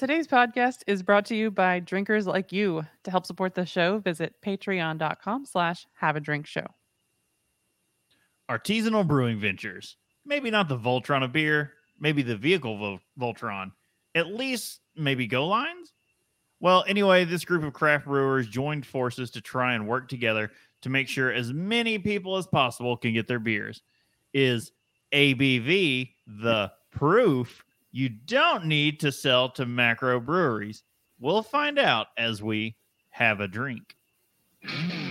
Today's podcast is brought to you by drinkers like you. To help support the show, visit patreon.com slash have a drink show. Artisanal brewing ventures. Maybe not the Voltron of beer, maybe the vehicle Vol- Voltron. At least maybe Go Lines? Well, anyway, this group of craft brewers joined forces to try and work together to make sure as many people as possible can get their beers. Is ABV the proof you don't need to sell to macro breweries? We'll find out as we have a drink.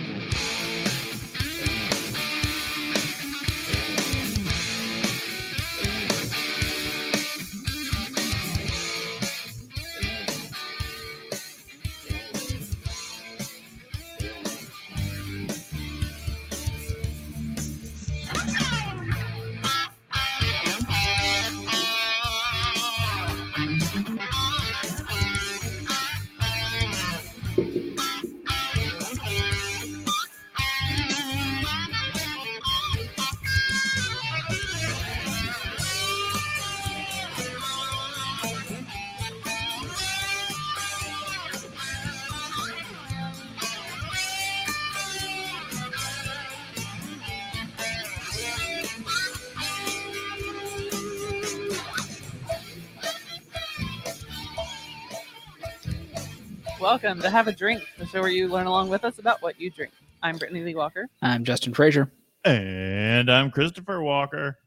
Welcome to Have a Drink, the show where you learn along with us about what you drink. I'm Brittany Lee Walker. I'm Justin Frazier. And I'm Christopher Walker.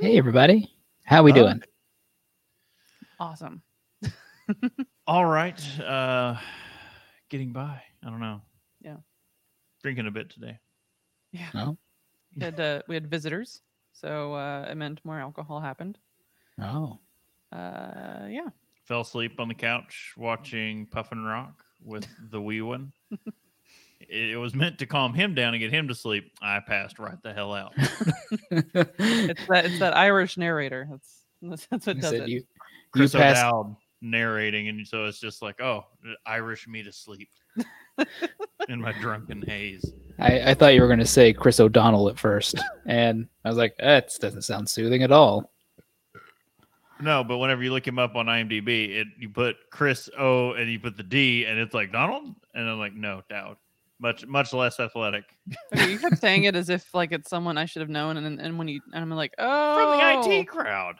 Hey, everybody. How we Uh, doing? Awesome. All right. Uh getting by. I don't know. Yeah. Drinking a bit today. Yeah. Oh, We had, uh, we had visitors, so uh, it meant more alcohol happened. oh. Uh, yeah. Fell asleep on the couch watching Puffin Rock with the wee one. it, it was meant to calm him down and get him to sleep. I passed right the hell out. It's that it's that Irish narrator. That's that's, that's what You does said it. you, you Chris passed. O'Dowd narrating, and so it's just like, oh, Irish me to sleep in my drunken haze. I, I thought you were going to say Chris O'Donnell at first, and I was like, that doesn't sound soothing at all. No, but whenever you look him up on IMDb, it you put Chris O and you put the D, and it's like Donald, and I'm like, no, Dowd, much much less athletic Okay, you kept saying it as if like it's someone I should have known, and and when you and I'm like, oh, from the IT crowd.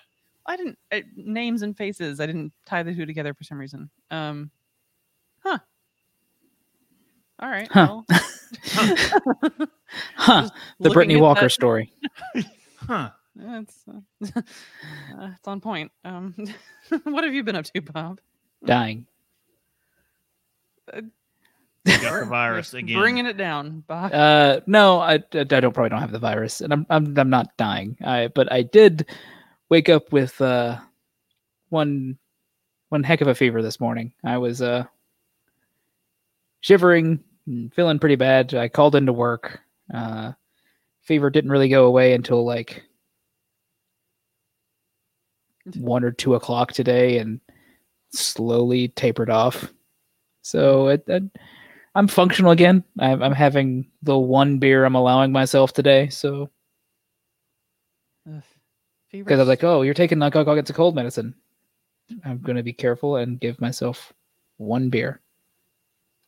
I didn't uh, names and faces. I didn't tie the two together for some reason. Um, huh. All right. Huh. Well, Huh. The Brittany Walker that- story. Huh? Yeah, It's uh, uh, it's on point. Um, what have you been up to, Bob? Dying. You got the virus again. Bringing it down, Bob. Uh, no, I, I I don't probably don't have the virus, and I'm I'm I'm not dying. I but I did wake up with uh one one heck of a fever this morning. I was uh shivering, and feeling pretty bad. I called into work. Uh, fever didn't really go away until like one or two o'clock today, and slowly tapered off. So it, it I'm functional again. I'm, I'm having the one beer I'm allowing myself today. So because I was like, oh, you're taking knock against a cold medicine. I'm gonna be careful and give myself one beer.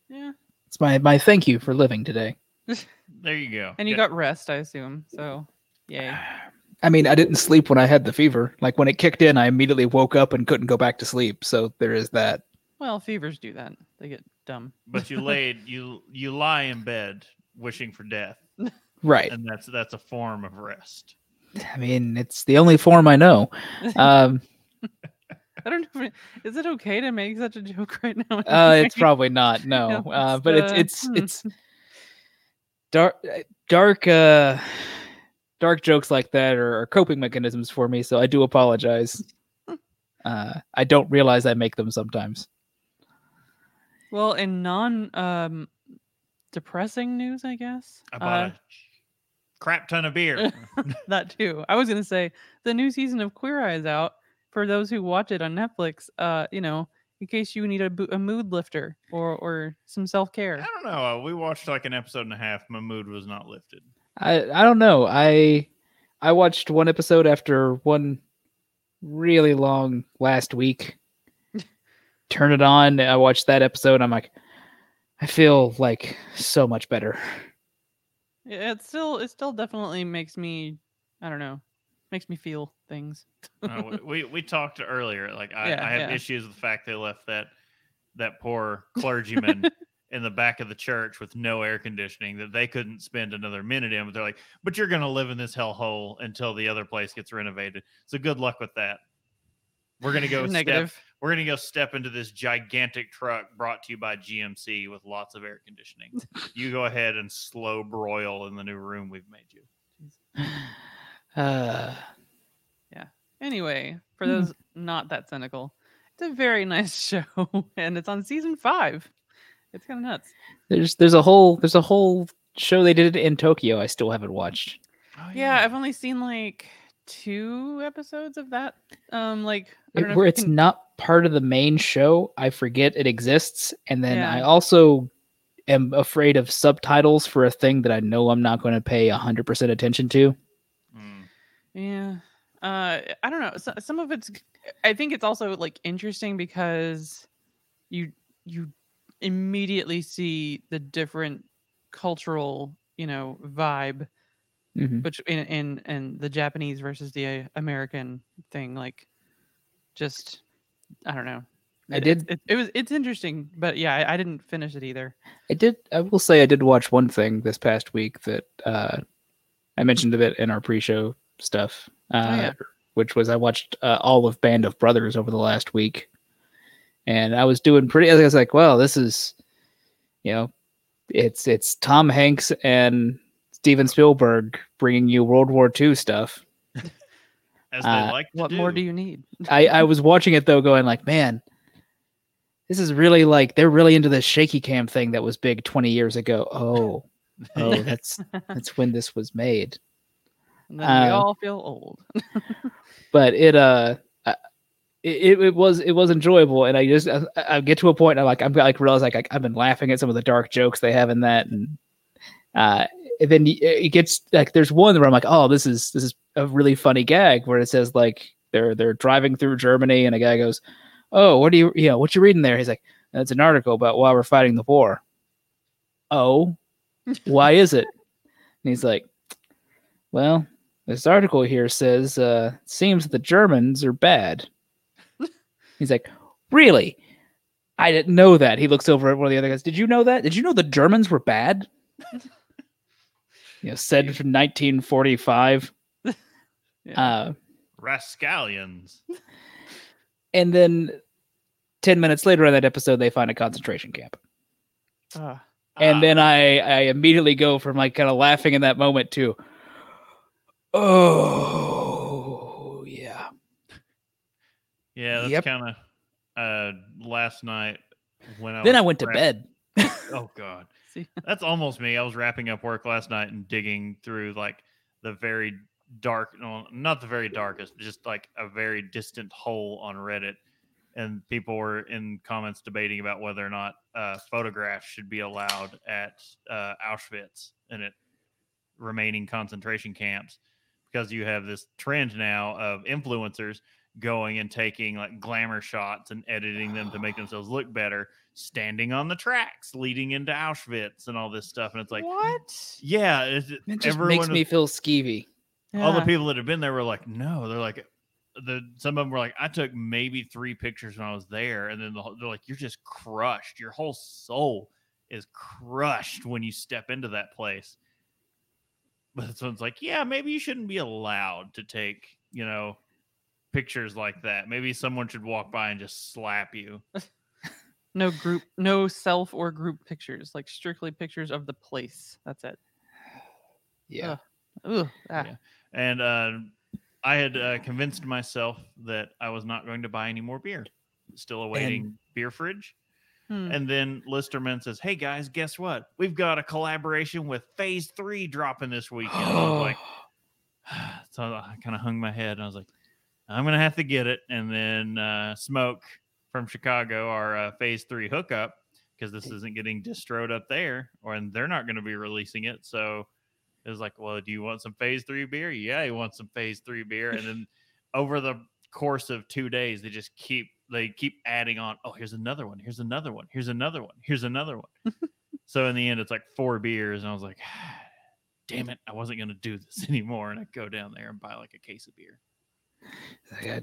yeah, It's my my thank you for living today. There you go. and you Yeah. got rest, I assume. So, yay. I mean, I didn't sleep when I had the fever. Like when it kicked in, I immediately woke up and couldn't go back to sleep. So there is that. Well, fevers do that. They get dumb. but you laid you you lie in bed wishing for death, Right. and that's that's a form of rest. I mean, it's the only form I know. Um, I don't know. If it, is it okay to make such a joke right now? uh, it's probably not. No. No, Uh, it's, but it's it's hmm. it's dark dark uh dark jokes like that are, are coping mechanisms for me so i do apologize uh i don't realize i make them sometimes Well, in non um depressing news, I guess. I bought uh, a crap ton of beer. that too. I was gonna say the new season of Queer Eye is out for those who watch it on Netflix. Uh, you know, in case you need a, bo- a mood lifter or or some self care. I don't know. uh, We watched like an episode and a half. My mood was not lifted. I i don't know i i watched one episode after one really long last week turn it on. I watched that episode. I'm like, I feel like so much better. Yeah, it still it still definitely makes me I don't know makes me feel things. Uh, we, we we talked earlier. Like I, Yeah, I have yeah. issues with the fact they left that that poor clergyman in the back of the church with no air conditioning that they couldn't spend another minute in. But they're like, but you're gonna live in this hellhole until the other place gets renovated. So good luck with that. We're gonna go step, Negative. we're gonna go step into this gigantic truck brought to you by GMC with lots of air conditioning. you go ahead and slow broil in the new room we've made you. Uh, yeah. Anyway, for Hmm. those not that cynical, it's a very nice show, and it's on season five. It's kind of nuts. there's there's a whole there's a whole show they did in Tokyo. I still haven't watched. Oh, Yeah, I've only seen like two episodes of that. Um, like I It- don't know where it's can- not part of the main show. I forget it exists, and then I also am afraid of subtitles for a thing that I know I'm not going to pay hundred percent attention to. Mm. Yeah. Uh, I don't know. So, some of it's. I think it's also like interesting because you you immediately see the different cultural you know vibe Mhm. which in in in the Japanese versus the uh, American thing. Like, just I don't know. I It- did- It, it, was it's interesting, but yeah, I, I didn't finish it either. I did. I will say I did watch one thing this past week that uh, I mentioned a bit in our pre-show stuff, uh, Oh, yeah. which was I watched uh, all of Band of Brothers over the last week, and I was doing pretty. I was like, well, this is, you know, it's it's Tom Hanks and Steven Spielberg bringing you World War II stuff. As they Uh, like to What more do you need? I, I was watching it though, going like, man, this is really like they're really into this shaky cam thing that was big 20 years ago. Oh, oh, that's that's when this was made. And then we uh, all feel old. But it uh, I- it, it was it was enjoyable, and I just I, I get to a point I'm like I'm like realize like I, I've been laughing at some of the dark jokes they have in that, and uh, and then it gets like there's one where I'm like, oh, this is this is a really funny gag where it says like they're they're driving through Germany, and a guy goes, oh, what do you you know what you reading there? He's like, that's an article about why we're fighting the war. Oh, why is it? And he's like, well, this article here says uh seems the Germans are bad. He's like, really? I didn't know that. He looks over at one of the other guys. Did you know that? Did you know the Germans were bad? you know, said from 1945. Yeah. Uh, Rascallions. and then 10 minutes later in that episode, they find a concentration camp. Ah, and Ah, then I I immediately go from like kind of laughing in that moment to oh yeah yeah, that's Yep. kind of uh last night when I then was I went to bed Oh god. see, That's almost me. I was wrapping up work last night and digging through like the very dark, no, not the very darkest, just like a very distant hole on Reddit. And people were in comments debating about whether or not uh, photographs should be allowed at uh, Auschwitz and at remaining concentration camps because you have this trend now of influencers going and taking like glamour shots and editing them to make themselves look better standing on the tracks leading into Auschwitz and all this stuff. And it's like, what? yeah, it's, it just everyone makes was- me feel skeevy all the people that have been there were like, no, they're like, the some of them were like, I took maybe three pictures when I was there, and then the, they're like, you're just crushed. Your whole soul is crushed when you step into that place. But someone's like, yeah, maybe you shouldn't be allowed to take, you know, pictures like that. Maybe someone should walk by and just slap you. No group, no self or group pictures, like strictly pictures of the place. That's it. yeah Ugh, ah. Yeah. And uh, I had uh, convinced myself that I was not going to buy any more beer. Still awaiting beer fridge. Hmm. And then Listermann says, Hey guys, guess what? We've got a collaboration with Phase 3 dropping this weekend. I was like, so I kind of hung my head and I was like, I'm going to have to get it. And then uh, Smoke from Chicago, our uh, Phase 3 hookup, because this isn't getting distroed up there, or and they're not going to be releasing it. So it was like, Well, do you want some Phase 3 beer? Yeah, you want some Phase 3 beer. And then over the course of two days, they just keep they keep adding on. Oh, here's another one. Here's another one. Here's another one. Here's another one. so in the end, it's like four beers, and I was like, damn it, I wasn't gonna do this anymore. And I go down there and buy like a case of beer. I,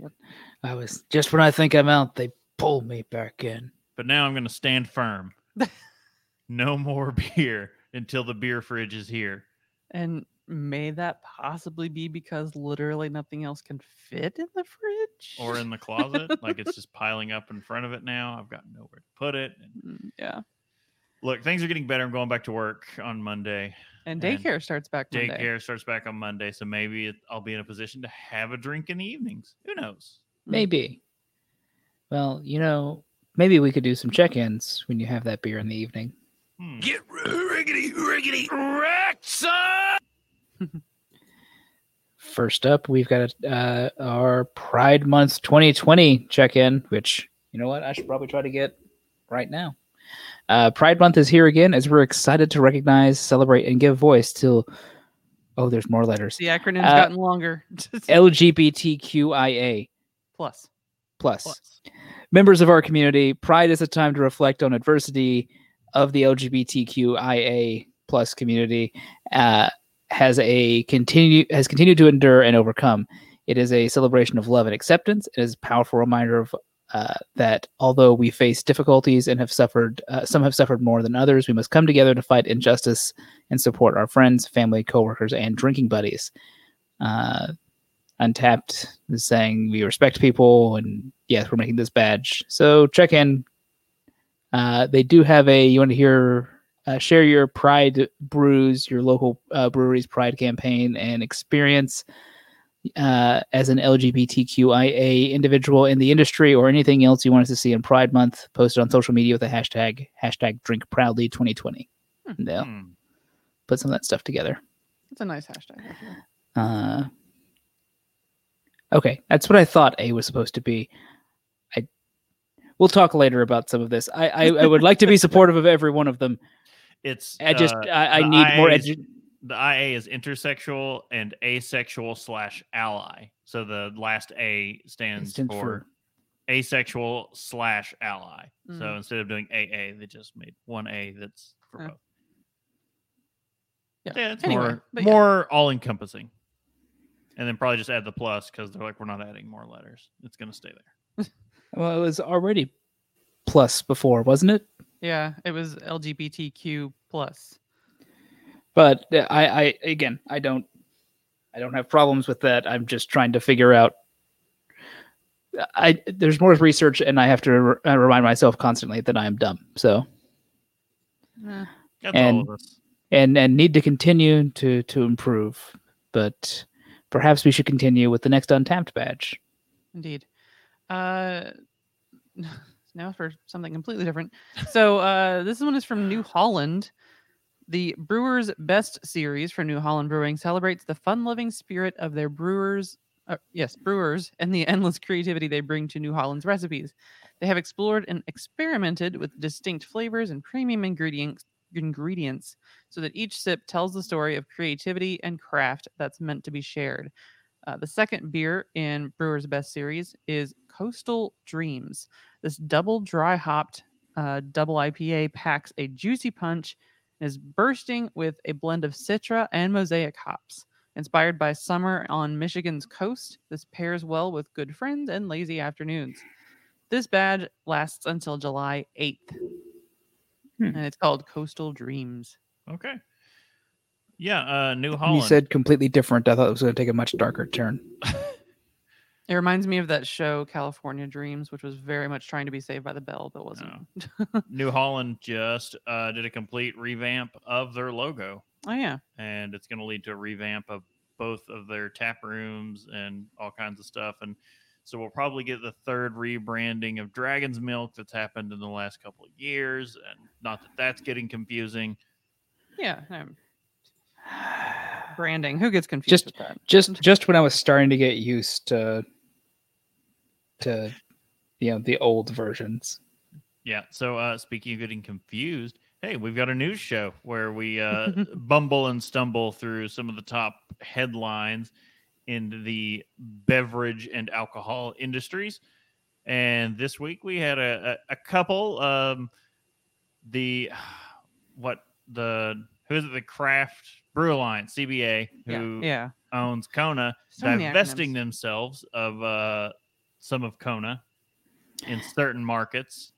I was just when I think I'm out, they pull me back in. But now I'm gonna stand firm. no more beer until the beer fridge is here. And may that possibly be because literally nothing else can fit in the fridge? or in the closet. like it's just piling up in front of it now. I've got nowhere to put it. And Mm, yeah. Look, things are getting better. I'm going back to work on Monday. And And daycare starts back Monday. Daycare starts back on Monday, so maybe it, I'll be in a position to have a drink in the evenings. Who knows? Maybe. Well, you know, maybe we could do some check-ins when you have that beer in the evening. Hmm. Get riggedy, riggedy, wrecked, son! First up, we've got uh, our Pride Month 2020 check-in, which you know what I should probably try to get right now. Uh, Pride Month is here again, as we're excited to recognize, celebrate, and give voice to. Oh, there's more letters. The acronym's Uh, gotten longer. LGBTQIA Plus. plus. Plus. Members of our community, Pride is a time to reflect on adversity of the LGBTQIA plus community. Uh, has a continue has continued to endure and overcome. It is a celebration of love and acceptance. It is a powerful reminder of uh, that although we face difficulties and have suffered, uh, some have suffered more than others. We must come together to fight injustice and support our friends, family, coworkers, and drinking buddies. Uh, Untappd is saying we respect people, and yes, we're making this badge. So check in. Uh, they do have a. You want to hear? Uh, share your pride brews, your local brewery's pride campaign and experience uh, as an LGBTQIA individual in the industry or anything else you want us to see in Pride Month. Post it on social media with the hashtag hashtag Drink Proudly 2020. Hmm. They'll Hmm. put some of that stuff together. It's a nice hashtag. Uh, okay, that's what I thought A was supposed to be. I we'll talk later about some of this. I I, I would like to be supportive of every one of them. It's I just uh, I, I need more IA is- edu- the IA is intersexual and asexual slash ally. So the last A stands, stands for, for- asexual slash ally. So Mm. instead of doing AA, they just made one A that's for Yeah. both. Yeah. Yeah, it's Anyway, more but yeah. more all encompassing. And then probably just add the plus because they're like, we're not adding more letters. It's gonna stay there. well, it was already plus before, wasn't it? Yeah, it was LGBTQ plus. But uh, I I again I don't I don't have problems with that. I'm just trying to figure out. I there's more research, and I have to re- uh, remind myself constantly that I am dumb. So Eh, That's all And- of us. and and need to continue to to improve. But perhaps we should continue with the next Untappd badge. indeed. Uh, now for something completely different. So uh, this one is from New Holland. The Brewers Best series for New Holland Brewing celebrates the fun-loving spirit of their brewers. Uh, yes, brewers and the endless creativity they bring to New Holland's recipes. They have explored and experimented with distinct flavors and premium ingredients ingredients so that each sip tells the story of creativity and craft that's meant to be shared. Uh, the second beer in Brewer's Best series is Coastal Dreams. This double dry hopped uh, double IPA packs a juicy punch and is bursting with a blend of Citra and Mosaic hops. Inspired by summer on Michigan's coast, this pairs well with good friends and lazy afternoons. This badge lasts until July 8th, Hmm. and it's called Coastal Dreams. Okay. Yeah, uh New When Holland. You said completely different. I thought it was going to take a much darker turn. It reminds me of that show California Dreams, which was very much trying to be saved by the bell, but wasn't. New Holland just uh, did a complete revamp of their logo, Oh yeah, and it's going to lead to a revamp of both of their tap rooms and all kinds of stuff. And so we'll probably get the third rebranding of Dragon's Milk that's happened in the last couple of years. And not that that's getting confusing. yeah. um, branding. Who gets confused Just- with that? Just just when I was starting to get used to to you know the old versions. Yeah. So uh, speaking of getting confused, hey, we've got a news show where we uh, bumble and stumble through some of the top headlines in the beverage and alcohol industries. And this week we had a, a, a couple. Um, the what the who is it? The Craft Brew Alliance CBA who Yeah. owns Kona So divesting acronyms. themselves of uh, some of Kona in certain markets,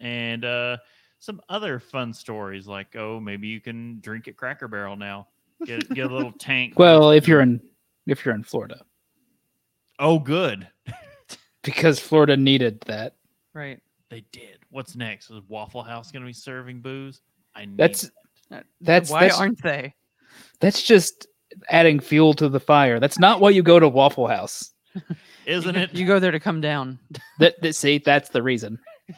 and uh, some other fun stories like oh maybe you can drink at Cracker Barrel now. Get get a little tank. Well, if you're in if you're in Florida, oh good because Florida needed that. Right. they did. What's next? Is Waffle House going to be serving booze? I need That's it. Uh, That's- why that's- aren't they? that's just adding fuel to the fire. That's not why you go to Waffle House. isn't it? You go there to come down. That, that see, that's the reason.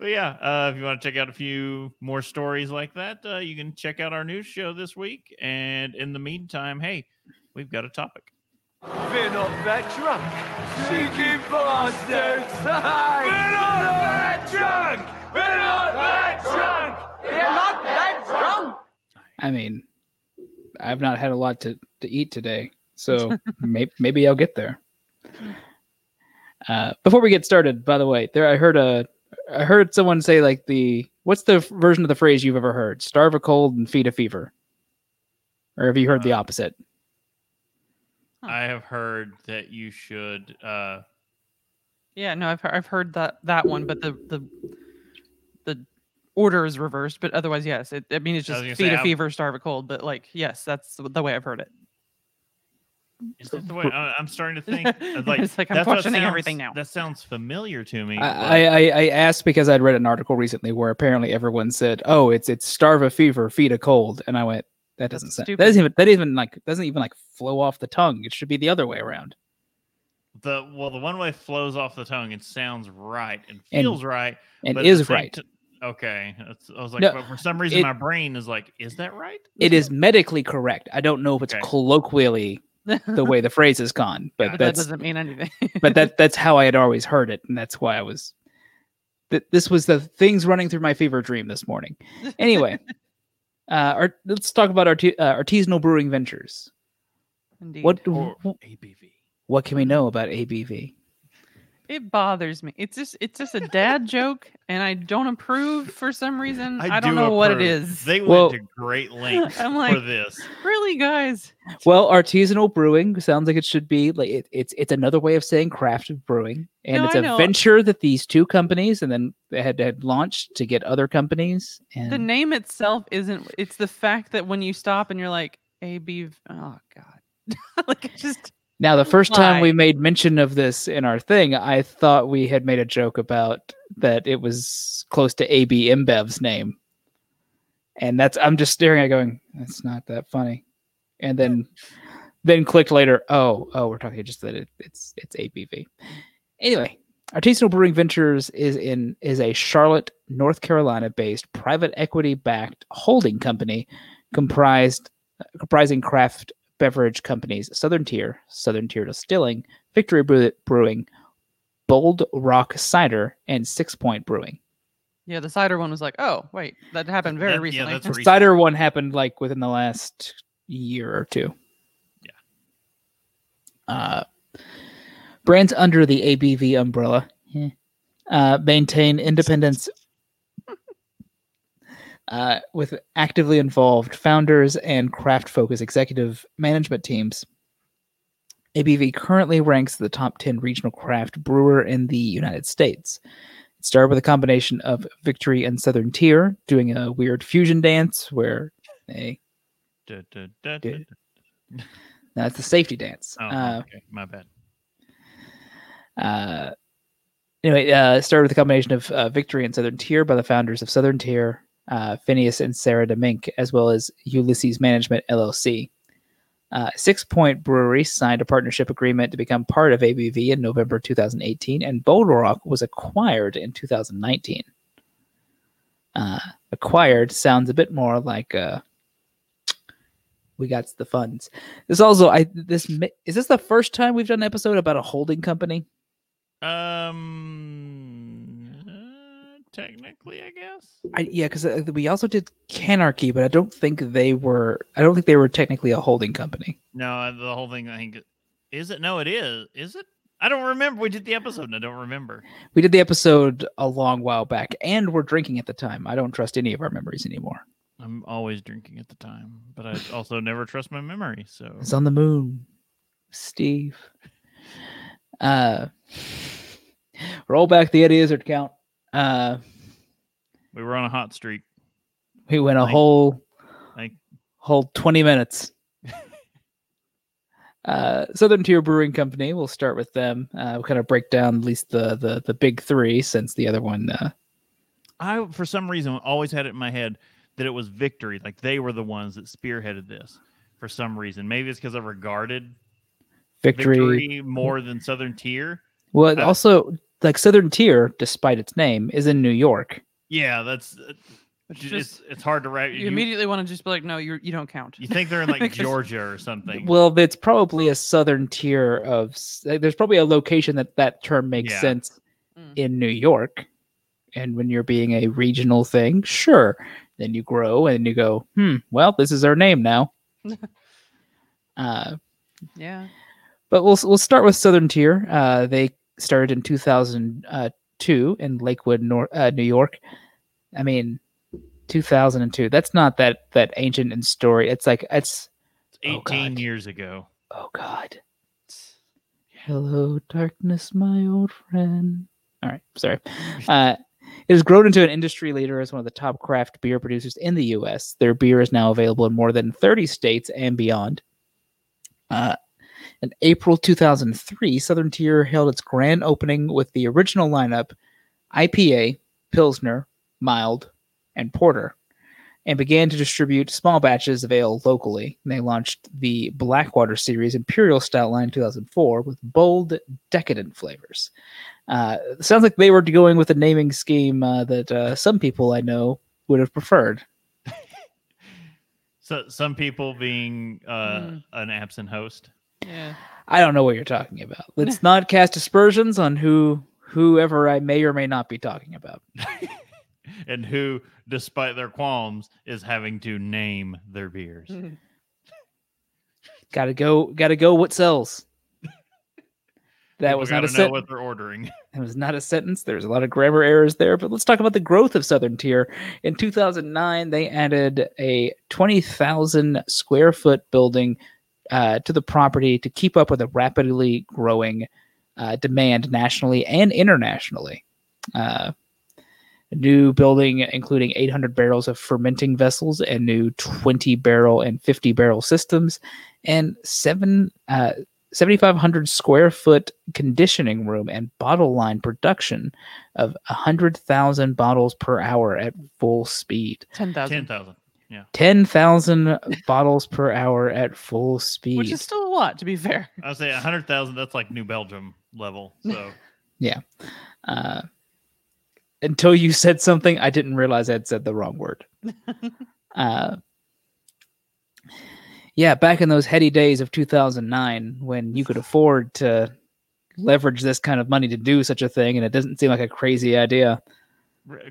But yeah, uh, if you want to check out a few more stories like that, uh, you can check out our news show this week. And in the meantime, hey, we've got a topic. We're not that drunk. Cheeky bastards. We're not that drunk. We're not that drunk. We're not that drunk. I mean, I've not had a lot to, to eat today, so maybe maybe I'll get there. Uh, before we get started, by the way, there I heard a I heard someone say like the what's the f- version of the phrase you've ever heard? Starve a cold and feed a fever, or have you heard the Uh, opposite? I have heard that you should. Uh, Yeah, no, I've I've heard that that one, but the the the order is reversed. But otherwise, yes. It, I mean, it's just feed say, a I've- fever, starve a cold. But like, yes, that's the way I've heard it. Is that the way I, I'm starting to think? uh, Like, It's like I'm that's questioning sounds- everything now. That sounds familiar to me. I, I I asked because I'd read an article recently where apparently everyone said, "Oh, it's it's starve a fever, feed a cold," and I went, "That doesn't sound, that doesn't even that even like doesn't even like flow off the tongue. It should be the other way around." the well, the one way flows off the tongue It sounds right and And- feels right, And but at the is right. t- okay, That's- I was like, No, but for some reason, it- my brain is like, is that right? It is medically correct. I don't know if it's Okay. colloquially the way the phrase is gone, but Gotcha. that doesn't mean anything. but that that's how I had always heard it, and that's why I was. That this was the things running through my fever dream this morning. Anyway, uh, our, let's talk about our uh, artisanal brewing ventures. Indeed. What Or wh- ABV. what can we know about ABV? It bothers me. It's just it's just a dad joke, and I don't approve for some reason. I, don't do know what it is. approve. is. They went Well- to great lengths I'm for this. really, guys? Well, artisanal brewing sounds like it should be like it, it's it's another way of saying craft brewing, and No, it's I a know. venture that these two companies and then they had had launched to get other companies. And The name itself isn't. It's the fact that when you stop and you're like, AB. Oh God. like it's just Now, the first time we made mention of this in our thing, I thought we had made a joke about that it was close to AB InBev's name. And that's I'm just staring at it going, that's not that funny. And then then clicked later, oh, oh, we're talking just that it, it's it's ABV. Anyway, Artisanal Brewing Ventures is in is a Charlotte, North Carolina based private equity backed holding company comprised comprising craft beverage companies Southern Tier, Southern Tier Distilling, Victory Brewing, Bold Rock Cider, and Six Point Brewing. yeah. The cider one was like, oh wait, that happened very That- yeah, recently. that's The recent. cider one happened like within the last year or two. Yeah. Uh, brands under the ABV umbrella eh, uh, maintain independence uh, with actively involved founders and craft focused executive management teams. ABV currently ranks the top 10 regional craft brewer in the United States. It started with a combination of Victory and Southern Tier doing a weird fusion dance where they Da, da, da, that's the safety dance. Oh, Uh, okay, my bad. uh, anyway, uh, started with a combination of uh, Victory and Southern Tier by the founders of Southern Tier, uh, Phineas and Sarah DeMink, as well as Ulysses Management LLC. Uh, Six Point Brewery signed a partnership agreement to become part of ABV in November 2018, and Bold Rock was acquired in 2019. Uh, acquired sounds a bit more like uh, we got the funds. This also, I this is this the first time we've done an episode about a holding company? Um, technically, I guess. I, yeah, because we also did Canarchy, but I don't think they were. I don't think they were technically a holding company. No, uh, the whole thing. I think is it. No, it is. Is it? I don't remember. We did the episode and I don't remember. We did the episode a long while back, and we're drinking at the time. I don't trust any of our memories anymore. I'm always drinking at the time, but I also never trust my memory. So It's on the moon, Steve. Uh, roll back the Eddie Izzard count. Uh, we were on a hot streak. we went a Thank- whole thank- whole 20 minutes. uh, Southern Tier Brewing Company. We'll start with them. Uh, we'll kind of break down at least the the the big three, since the other one. Uh, I, for some reason, always had it in my head that it was Victory. Like they were the ones that spearheaded this for some reason. Maybe it's because I regarded victory. Victory more than Southern Tier. Well, also like Southern Tier, despite its name, is in New York. Yeah, that's uh, It's it's, just it's hard to write. you, You, immediately want to just be like, no, you're you don't count. you think they're in like Georgia or something. Well, it's probably a southern tier of. There's probably a location that that term makes Yeah. sense Mm. in New York, and when you're being a regional thing, sure. Then you grow and you go, hmm. Well, this is our name now. uh, Yeah. but we'll we'll start with Southern Tier. Uh, they started in 2002 in Lakewood, Nor- uh, New York. I mean, 2002. That's not that that ancient in story. It's like it's It's oh, 18 God. years ago. oh god. Hello, darkness, my old friend. All right, sorry. Uh, it has grown into an industry leader as one of the top craft beer producers in the U.S. Their beer is now available in more than 30 states and beyond. Uh, in April 2003, Southern Tier held its grand opening with the original lineup IPA, Pilsner, Mild, and Porter, and began to distribute small batches of ale locally. They launched the Blackwater Series Imperial Stout line in 2004 with bold, decadent flavors. Uh, sounds like they were going with a naming scheme uh, that uh, some people I know would have preferred. So some people being uh, Mm. an absent host. Yeah. I don't know what you're talking about. Let's not cast aspersions on who whoever I may or may not be talking about. and who, despite their qualms, is having to name their beers. Mm-hmm. Gotta go. Gotta go. What sells? That People was not a sentence. what they're ordering. It was not a sentence. There's a lot of grammar errors there, but let's talk about the growth of Southern Tier. In 2009, they added a 20,000 square foot building uh, to the property to keep up with a rapidly growing uh, demand nationally and internationally. Uh, new building including 800 barrels of fermenting vessels and new 20 barrel and 50 barrel systems and 7 uh, 7500 square foot conditioning room and bottle line production of 100,000 bottles per hour at full speed. 10,000. 10,000. Yeah. 10,000 bottles per hour at full speed. Which is still a lot, to be fair. I would say 100,000, that's like New Belgium level. So, yeah. Uh, until you said something, I didn't realize I'd said the wrong word. uh, yeah, back in those heady days of 2009 when you could afford to leverage this kind of money to do such a thing, and it doesn't seem like a crazy idea.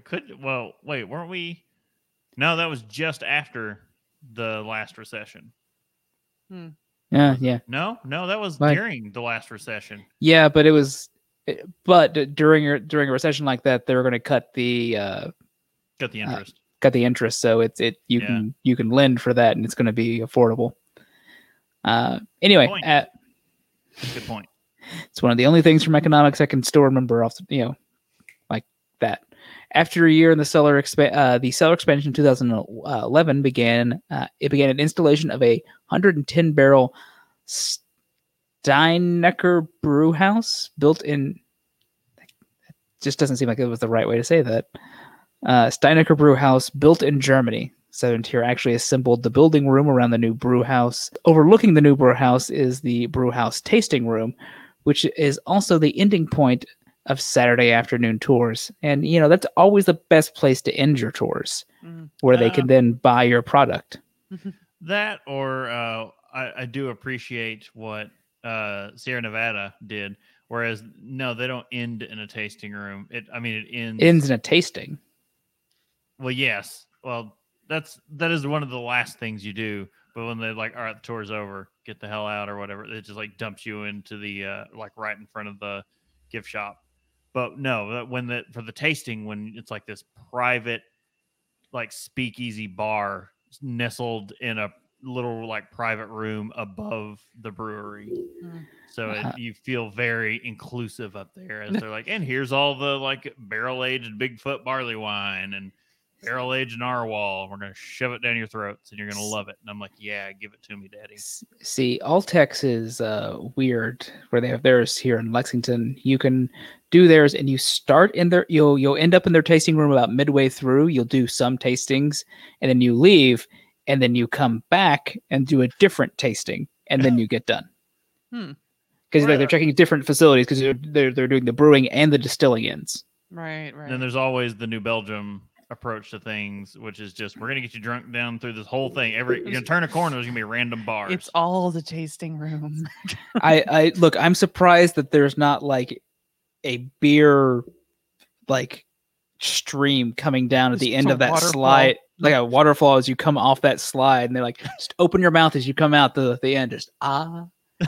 Could, well, wait, weren't we? No, that was just after the last recession. Yeah, yeah, No, no, that was Like- during the last recession. yeah. But it was, but during during a recession like that, they were going to cut the uh, Got the Uh, interest. cut the interest, so it's it you Yeah. can you can lend for that, and it's going to be affordable. Uh, anyway, Point. uh, Good point. It's one of the only things from economics I can still remember off, the, you know, like that. After a year in the cellar, expa- uh, the cellar expansion in 2011 began. Uh, it began an installation of a 110 barrel Steinecker brew house built in. Just doesn't seem like it was the right way to say that. Uh, Steinecker brew house built in Germany. Tier actually assembled the building room around the new brew house. Overlooking the new brew house is the brew house tasting room, which is also the ending point of Saturday afternoon tours. And you know, that's always the best place to end your tours, Mm. where they Uh, can then buy your product. That or uh, I, I do appreciate what uh, Sierra Nevada did. Whereas no, they don't end in a tasting room. It I mean it ends Ends in a tasting. Well, yes. Well, that's that is one of the last things you do. But when they're like, all right, the tour's over, get the hell out or whatever. It just like dumps you into the uh, like right in front of the gift shop. But no, when the for the tasting, when it's like this private, like speakeasy bar nestled in a little like private room above the brewery. Mm. So Uh-huh. it, you feel very inclusive up there as they're like, and here's all the like barrel aged Bigfoot barley wine and barrel aged narwhal. We're gonna shove it down your throats and you're gonna love it. And I'm like, yeah, give it to me, daddy. See, Alltech's is uh, weird where they have theirs here in Lexington. You can do theirs and you start in their you'll you'll end up in their tasting room about midway through. You'll do some tastings and then you leave and then you come back and do a different tasting and then you get done. Hmm. Because like, they're checking different facilities because they're, they're they're doing the brewing and the distilling ends. Right, right. And then there's always the New Belgium approach to things, which is just we're gonna get you drunk down through this whole thing. Every you're gonna turn a corner, there's gonna be random bars. it's all the tasting room. I, I look, I'm surprised that there's not like a beer like stream coming down at Just the end of that waterfall. slide, like a waterfall as you come off that slide, and they're like, just open your mouth as you come out the the end. Just ah,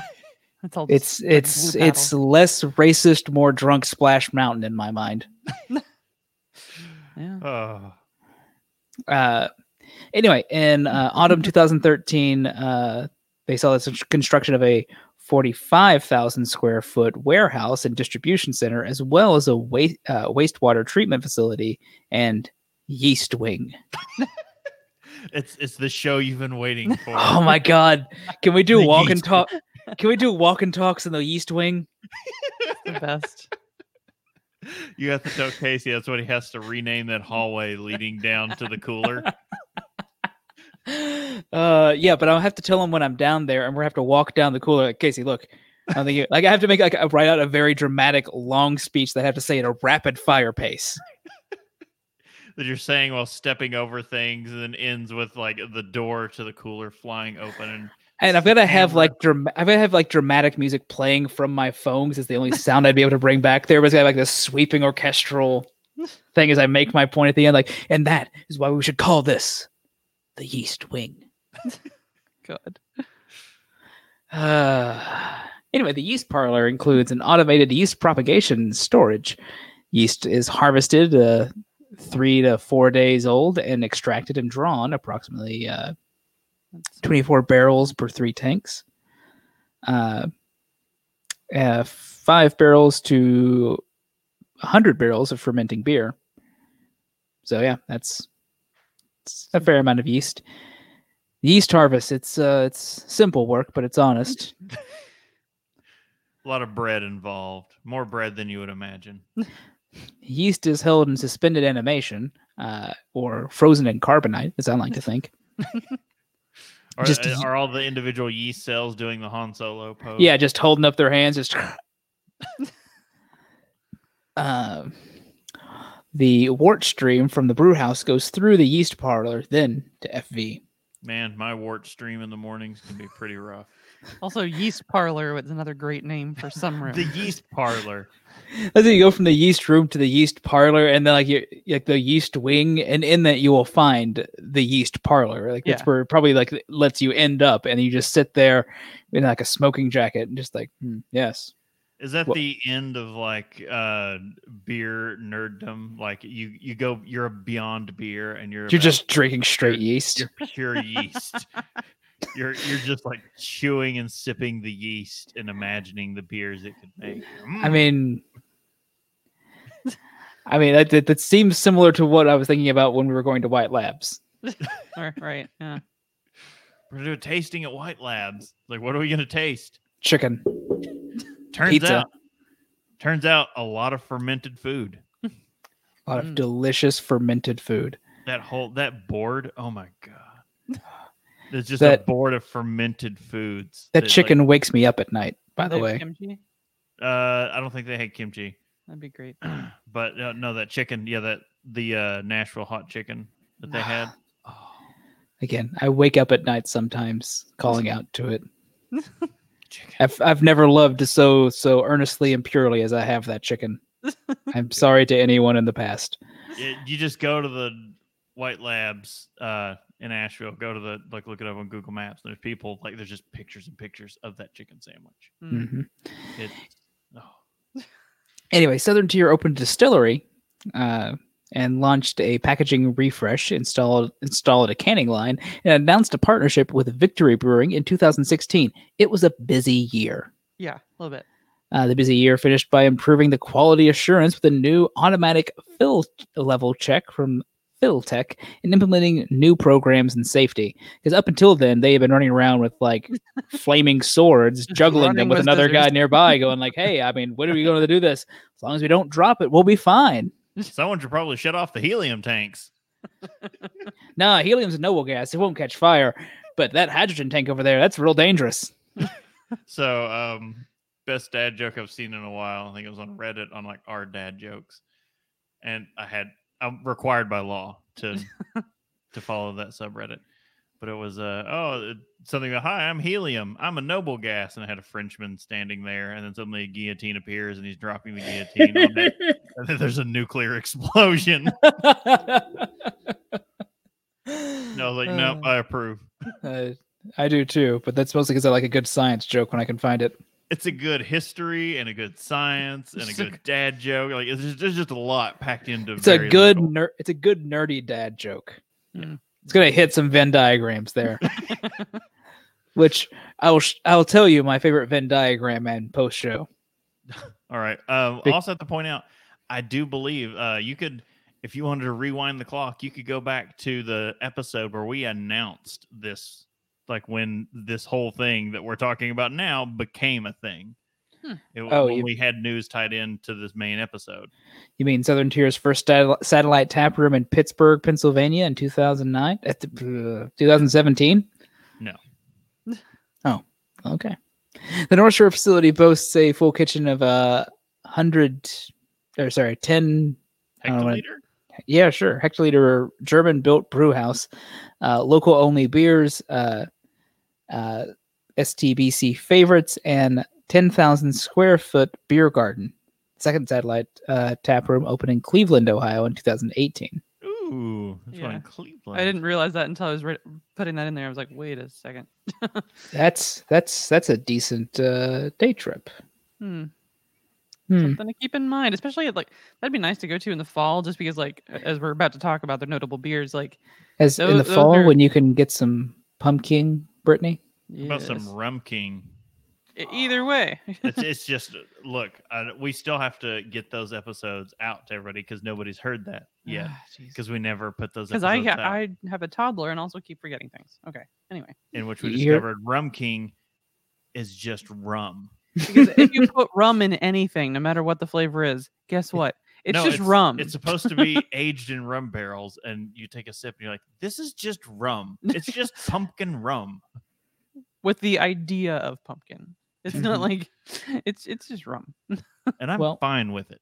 It's it's it's it's less racist, more drunk Splash Mountain in my mind. yeah. oh, uh anyway in uh, autumn 2013 uh they saw the construction of a 45,000 square foot warehouse and distribution center as well as a waste uh, wastewater treatment facility and yeast wing it's it's the show you've been waiting for. oh my god can we do The walk and talk can we do walk and talks in the yeast wing the best. You have to tell Casey that's what he has to rename that hallway leading down to the cooler. uh yeah but i'll have to tell him when i'm down there and we're have to walk down the cooler like casey look i think like i have to make like a, write out a very dramatic long speech that i have to say at a rapid fire pace that you're saying while stepping over things and then ends with like the door to the cooler flying open and and i've got to have like dram- i've got to have like dramatic music playing from my phone 'cause it's the only sound i'd be able to bring back there but it's like this sweeping orchestral thing as i make my point at the end like and that is why we should call this the yeast wing God. Uh, anyway, the yeast parlor includes an automated yeast propagation storage. Yeast is harvested uh, three to four days old and extracted and drawn approximately uh, That's 24 barrels per three tanks. Uh, uh, five barrels to 100 barrels of fermenting beer. So, yeah, that's, that's a fair amount of yeast. Yeast harvest, it's uh, it's simple work, but it's honest. a lot of bread involved. More bread than you would imagine. Yeast is held in suspended animation, uh, or frozen in carbonite, as I like to think. Are, Just uh, are all the individual yeast cells doing the Han Solo pose? Yeah, just holding up their hands, just. um, the wort stream from the brew house goes through the yeast parlor, then to FV. Man, my wart stream in the mornings can be pretty rough. Also, yeast parlor was another great name for some room. The yeast parlor. I think you go from the yeast room to the yeast parlor, and then like you like the yeast wing, and in that you will find the yeast parlor. Like that's Yeah. where it probably like lets you end up, and you just sit there in like a smoking jacket and just like, hmm, yes, Is that Well- the end of like uh beer nerddom? Like you you go you're beyond beer and you're you're about- just drinking straight yeast. you're pure yeast. You're you're just like chewing and sipping the yeast and imagining the beers it could make. I Mm. mean, I mean that, that that seems similar to what I was thinking about when we were going to White Labs. Right, right. Yeah. we're gonna do a tasting at White Labs. Like, what are we gonna taste? Chicken. Turns Pizza. out, turns out, a lot of fermented food. A lot of Mm. delicious fermented food. That whole that board. Oh my god. There's just a That- board of fermented foods. That like- chicken wakes me up at night. By the way, kimchi? uh, I don't think they had kimchi, That'd be great. but uh, no, that chicken. Yeah, that the uh, Nashville hot chicken that they had. again, I wake up at night sometimes calling out to it. Chicken. I've I've never loved so so earnestly and purely as I have that chicken. I'm sorry to anyone in the past. It- you just go to the White Labs uh, in Asheville, go to the like look it up on Google Maps. There's people like there's just pictures and pictures of that chicken sandwich. Mm. hmm It's oh, Anyway, Southern Tier opened a distillery uh, and launched a packaging refresh, installed installed a canning line, and announced a partnership with Victory Brewing in 2016. It was a busy year. Yeah, a little bit. Uh, the busy year finished by improving the quality assurance with a new automatic fill level check from Philtech and implementing new programs and safety. Because up until then, they had been running around with like flaming swords, juggling them with with another guy nearby, going like, "Hey, I mean, when are we going to do this? As long as we don't drop it, we'll be fine." someone should probably shut off the helium tanks. Nah, helium's a noble gas; it won't catch fire. But that hydrogen tank over there—that's real dangerous. So, um, best dad joke I've seen in a while. I think it was on Reddit on like our dad jokes, and I had I'm required by law to to follow that subreddit. But it was uh oh something about hi I'm helium I'm a noble gas and I had a Frenchman standing there and then suddenly a guillotine appears and he's dropping the guillotine on it and then there's a nuclear explosion. no, like nope Uh. I approve. Uh, I do too, but that's mostly because I like a good science joke when I can find it. It's a good history and a good science and a good dad joke. Like it's just, there's just a lot packed into. It's a good ner- it's a good nerdy dad joke. Mm. It's gonna hit some Venn diagrams there, which I will sh- I will tell you my favorite Venn diagram and post show. All right. Um, also have to point out, I do believe uh, you could, if you wanted to rewind the clock, you could go back to the episode where we announced this, like when this whole thing that we're talking about now became a thing. Hmm. It, Oh, when you- we had news tied into this main episode. You mean Southern Tier's first satellite tap room in Pittsburgh, Pennsylvania, in two thousand nine? At the two thousand seventeen? No. Oh, okay. The North Shore facility boasts a full kitchen of a hundred, or sorry, ten right. Hectoliter? Yeah, sure. Hectoliter German built brew house, uh, local only beers, uh, uh, STBC favorites, and 10,000 square foot beer garden. Second satellite uh, tap room opened in Cleveland, Ohio in 2018. Ooh, that's one Yeah. in Cleveland. I didn't realize that until I was re- putting that in there. I was like, wait a second. That's that's that's a decent uh, day trip. Hmm. Hmm. Something to keep in mind, especially at, like that'd be nice to go to in the fall, just because like as we're about to talk about the notable beers, like As in the fall are- when you can get some pumpkin, Brittany. How about some yes. Rum King. Either way. It's, it's just look. I, we still have to get those episodes out to everybody because nobody's heard that ah, yet. Because we never put those Because episodes I out. ha- I have a toddler and also keep forgetting things. Okay. Anyway, in which we You hear- discovered Rum King is just rum. because if you put rum in anything, no matter what the flavor is, guess what? It's No, just rum. It's supposed to be aged in rum barrels, and you take a sip and you're like, "This is just rum. It's just pumpkin rum." with the idea of pumpkin. It's not Mhm. like it's it's just rum. And I'm Well- fine with it.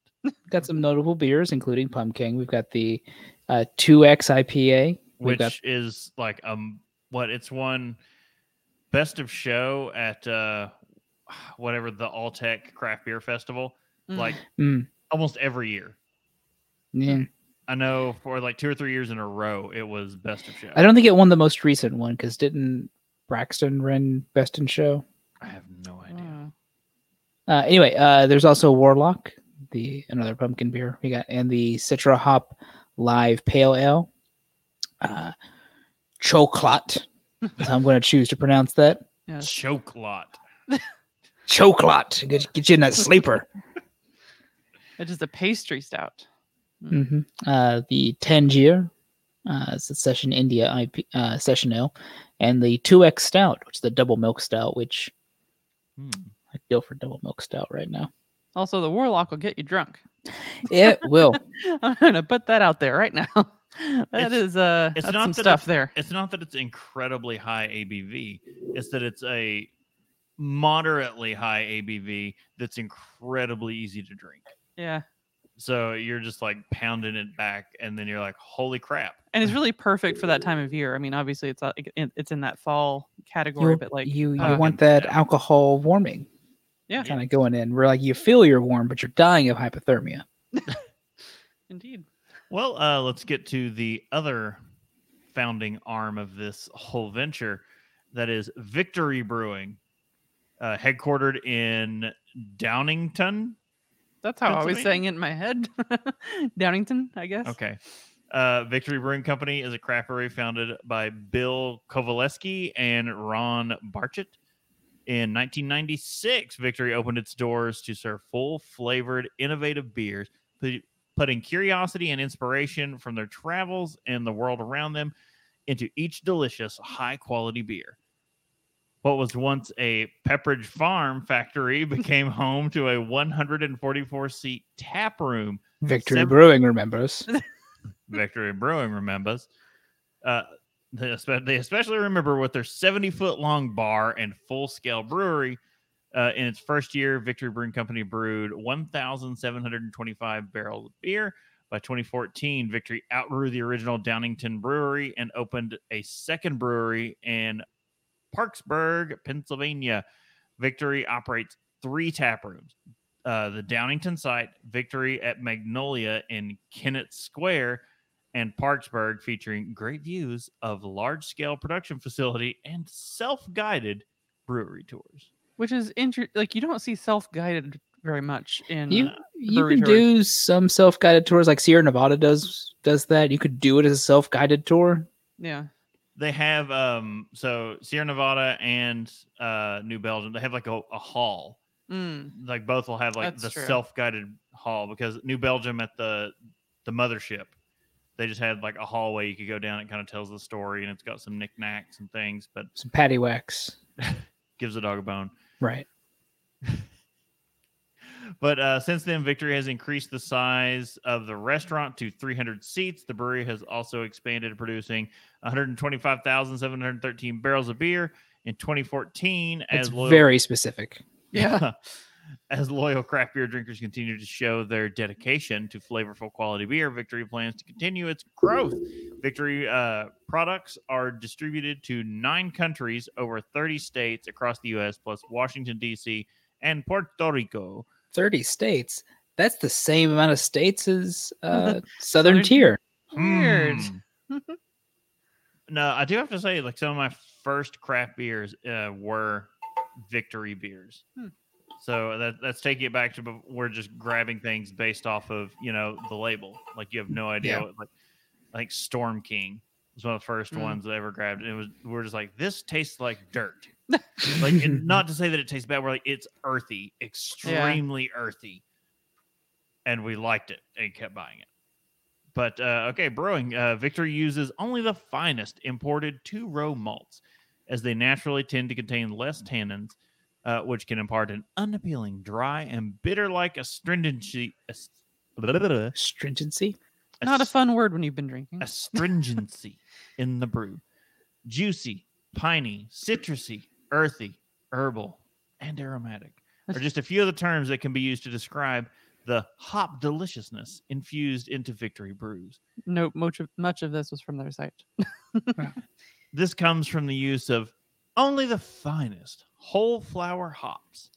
got some notable beers, including Pumpkin. We've got the uh, 2X IPA. We've Which got is like um, what it's one best of show at uh, whatever the Alltech Craft Beer Festival. Mm. Like mm, almost every year. yeah. I know for like two or three years in a row, it was best of show. I don't think it won the most recent one because didn't Braxton run Best in Show? I have no idea. Uh, anyway, uh, there's also Warlock, the another pumpkin beer we got, and the Citra Hop Live Pale Ale. Uh, Chocolate. That's how I'm going to choose to pronounce that. Yes. Choke lot. Chocolate. Get, get you in that sleeper. It's just a pastry stout. hmm Uh, the Tangier, uh, it's a Session India IP, uh, Session Ale, and the 2X Stout, which is the double milk stout, which Hmm. I feel for double milk stout right now. Also, the warlock will get you drunk. It will. I'm gonna put that out there right now. That It's- is uh, it's that's not some that stuff it's- there. It's not that it's incredibly high ABV. It's that it's a moderately high ABV that's incredibly easy to drink. Yeah, So you're just like pounding it back, and then you're like, "Holy crap!" and it's really perfect for that time of year. I mean, obviously, it's uh, it- it's in that fall category, you, but like you, you uh, want that yeah. alcohol warming Yeah. kind of going in where like you feel you're warm but you're dying of hypothermia indeed. Well, uh, let's get to the other founding arm of this whole venture. That is Victory Brewing, uh, headquartered in Downington. That's how I was saying it in my head. Downington, I guess. Okay. Uh, Victory Brewing Company is a craft brewery founded by Bill Covaleski and Ron Barchet. In 1996, Victory opened its doors to serve full flavored, innovative beers, putting curiosity and inspiration from their travels and the world around them into each delicious, high quality beer. What was once a Pepperidge Farm factory became home to a 144 seat tap room Victory Sem- Brewing remembers. Victory Brewing remembers. Uh, they, espe- they especially remember with their 70 foot long bar and full scale brewery. Uh, in its first year, Victory Brewing Company brewed 1,725 barrels of beer. By 2014, Victory outgrew the original Downington Brewery and opened a second brewery in Parkesburg, Pennsylvania. Victory operates three tap rooms uh, the Downington site, Victory at Magnolia in Kennett Square, and Parkesburg, featuring great views of large scale production facility and self guided brewery tours. Which is inter- like you don't see self-guided very much in You uh, you can tours. do some self guided tours like Sierra Nevada does does that. You could do it as a self guided tour. yeah. They have um so Sierra Nevada and uh New Belgium, they have like a, a hall. Mm. Like both will have like That's the true. self guided hall because New Belgium at the the mothership, they just had like a hallway you could go down. It kind of tells the story and it's got some knickknacks and things, but Some patty wax. gives the dog a bone. Right. But uh, since then, Victory has increased the size of the restaurant to 300 seats. The brewery has also expanded producing 125,713 barrels of beer in 2014. It's as loyal, very specific. Yeah. as loyal craft beer drinkers continue to show their dedication to flavorful quality beer, Victory plans to continue its growth. Victory uh, products are distributed to nine countries over 30 states across the U.S., plus Washington, D.C., and Puerto Rico. 30 states. That's the same amount of states as uh, Southern Southern- Tier. Weird. Hmm. no, I do have to say, like some of my first craft beers uh, were Victory beers. Hmm. So that that's taking it back to bef- we're just grabbing things based off of you know the label. Like you have no idea Yeah. what like I think Storm King was one of the first Hmm. ones that I ever grabbed. And it was we're just like this tastes like dirt. like and not to say that it tastes bad. We're like it's earthy, extremely earthy, and we liked it and kept buying it. But uh, okay, brewing. Uh, Victory uses only the finest imported two row malts, as they naturally tend to contain less tannins, uh, which can impart an unappealing, dry, and bitter like astringency. ast- Stringency. Not a fun word when you've been drinking. astringency in the brew. Juicy, piney, citrusy, earthy, herbal, and aromatic are just a few of the terms that can be used to describe the hop deliciousness infused into Victory brews. No, much of much of this was from their site. This comes from the use of only the finest whole flower hops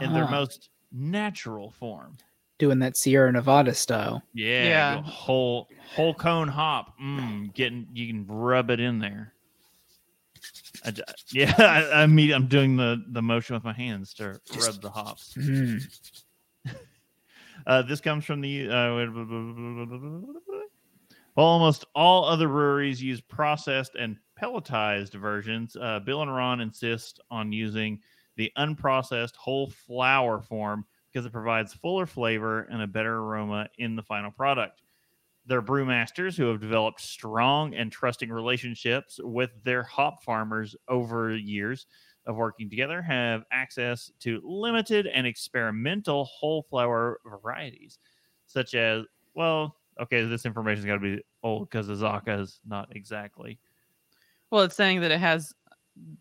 in their Ah, most natural form. doing that Sierra Nevada style. Yeah, Yeah. whole whole cone hop. Mm, getting you can rub it in there. I yeah, I, I mean, I'm doing the the motion with my hands to rub the hops. Mm. Uh, this comes from the. Uh, while almost all other breweries use processed and pelletized versions, uh, Bill and Ron insist on using the unprocessed whole flour form because it provides fuller flavor and a better aroma in the final product. They're brewmasters who have developed strong and trusting relationships with their hop farmers over years of working together, have access to limited and experimental whole flower varieties, such as, well, okay, this information's got to be old because Azacca is not exactly. Well, it's saying that it has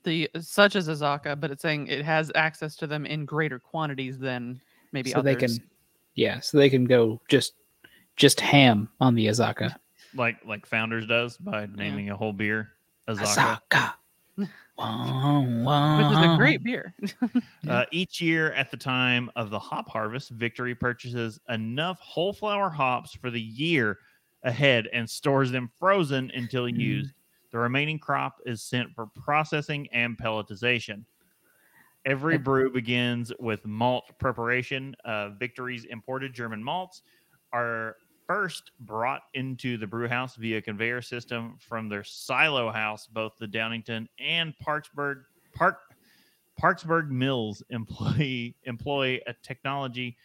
the such as Azacca, but it's saying it has access to them in greater quantities than maybe so others. they can, yeah, so they can go just just ham on the Azacca. like like Founders does by naming a whole beer Azacca. Azacca. Wow, which is a great beer. Uh, each year at the time of the hop harvest, Victory purchases enough whole flower hops for the year ahead and stores them frozen until Mm. used. The remaining crop is sent for processing and pelletization. Every And- brew begins with malt preparation. Uh, Victory's imported German malts are first brought into the brew house via conveyor system from their silo house. Both the Downington and Parkesburg Park Parkesburg mills employ employ a technology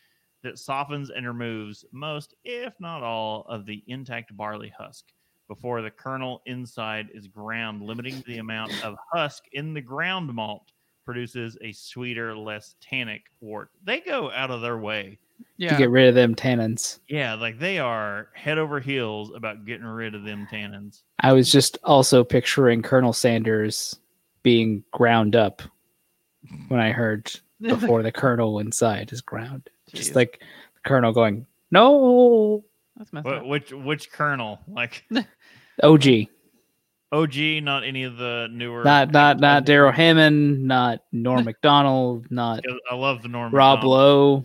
that softens and removes most, if not all, of the intact barley husk before the kernel inside is ground, limiting the amount of husk in the ground malt produces a sweeter, less tannic wort. They go out of their way. Yeah. To get rid of them tannins. Yeah, like they are head over heels about getting rid of them tannins. I was just also picturing Colonel Sanders being ground up when I heard before the colonel inside is ground. Just like the colonel going, no, That's messed Wh- up. Which which colonel? Like OG, OG, not any of the newer. not not not Darrell Hammond, not Norm Macdonald, not I love the Norm. Rob Macdonald. Lowe.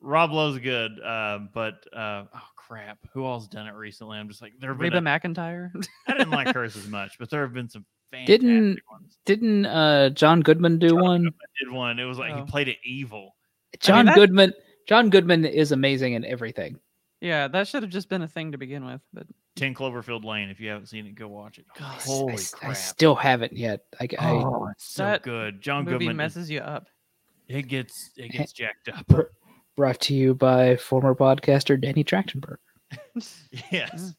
Rob Lowe's good, uh, but uh, oh crap, who all's done it recently? I'm just like there have been. Reba a- McEntire. I didn't like hers as much, but there have been some fantastic Didn't- ones. Didn't uh, John Goodman do one? I did one. It was like he Oh. played it evil. John that- Goodman. John Goodman is amazing in everything. yeah, that should have just been a thing to begin with. But Ten Cloverfield Lane. If you haven't seen it, go watch it. God, I s- Holy I, s- I crap! I still haven't yet. I, I oh, it's so good. John movie Goodman. is- messes you up. it gets it gets jacked up. Br- brought to you by former podcaster Danny Trachtenberg. Yes.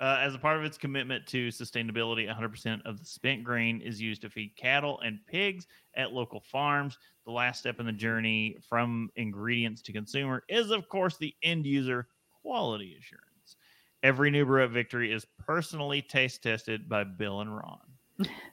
Uh, as a part of its commitment to sustainability, 100% of the spent grain is used to feed cattle and pigs at local farms. The last step in the journey from ingredients to consumer is, of course, the end user quality assurance. Every new brew at Victory is personally taste tested by Bill and Ron.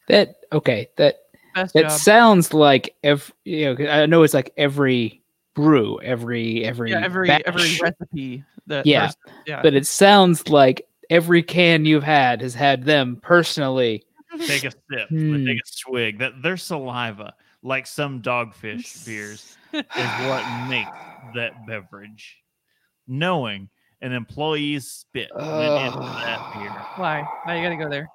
That okay? That Best that job. sounds like every. You know, 'cause I know it's like every brew, every every yeah, every batch, every recipe that Yeah. there's- yeah. but it sounds like every can you've had has had them personally. Take a sip, Hmm. take a swig. That their saliva, like some dogfish beers, is what makes that beverage. Knowing an employee's spit went into that beer. Why? Why you gotta go there?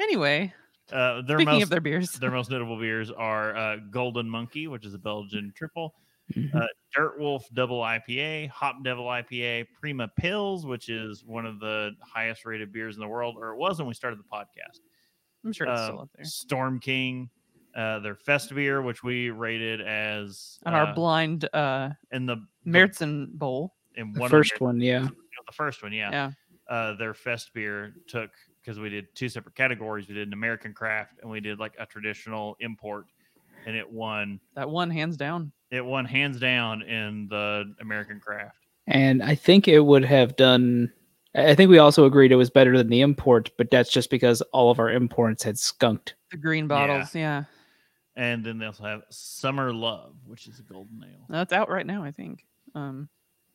Anyway, Uh, their speaking most of their beers, their most notable beers are uh, Golden Monkey, which is a Belgian triple, Mhm. uh, Dirt Wolf Double IPA, Hop Devil IPA, Prima Pils, which is one of the highest rated beers in the world, or it was when we started the podcast. I'm sure it's uh, still up there. Storm King, uh, their Fest beer, which we rated as On our uh, blind uh in the the- Meritzen Bowl. in The one first of their, one, yeah. the first one, yeah. Yeah. Uh, their Fest beer took because we did two separate categories. We did an American craft and we did like a traditional import, and it won. That one hands down. It won hands down in the American craft. And I think it would have done. I I think we also agreed it was better than the import, but that's just because all of our imports had skunked. The green bottles. Yeah. And then they also have Summer Love, which is a golden ale. That's out right now, I think. Um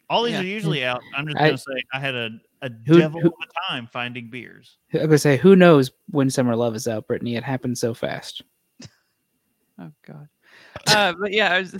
All these Yeah. are usually out. I'm just I- gonna say I had a, a Who- devil who- of a time finding beers. I was gonna say, who knows when Summer Love is out, Brittany? It happened so fast. Oh god. Uh but yeah, I was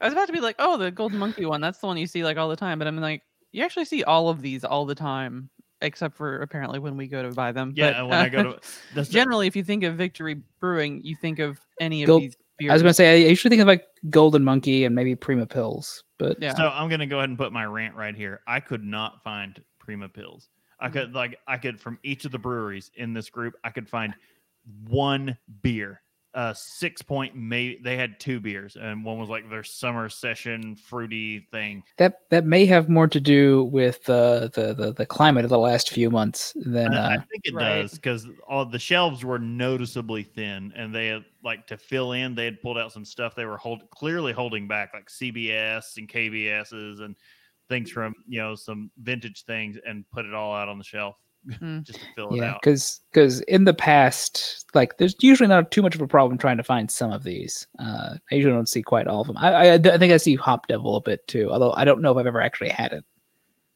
I was about to be like, oh, the golden monkey one. That's the one you see like all the time. But I'm like, you actually see all of these all the time, except for apparently when we go to buy them. Yeah, But, and when I go to that's the- generally, if you think of Victory Brewing, you think of any of Gold- these beers. I was gonna say I usually think of like Golden Monkey and maybe Prima Pils, but yeah. So I'm gonna go ahead and put my rant right here. I could not find Prima Pils. I Mhm. could like I could from each of the breweries in this group, I could find one beer. Uh six point may they had two beers and one was like their summer session fruity thing. that that may have more to do with uh, the, the the climate of the last few months than I, I uh, think it Right. does because all the shelves were noticeably thin and they had like to fill in, they had pulled out some stuff they were hold, clearly holding back, like CBS and KBSs and things from you know some vintage things and put it all out on the shelf Mm. just to fill it yeah, out. because because in the past, like there's usually not too much of a problem trying to find some of these. Uh, I usually don't see quite all of them. I, I I think I see Hop Devil a bit too, although I don't know if I've ever actually had it.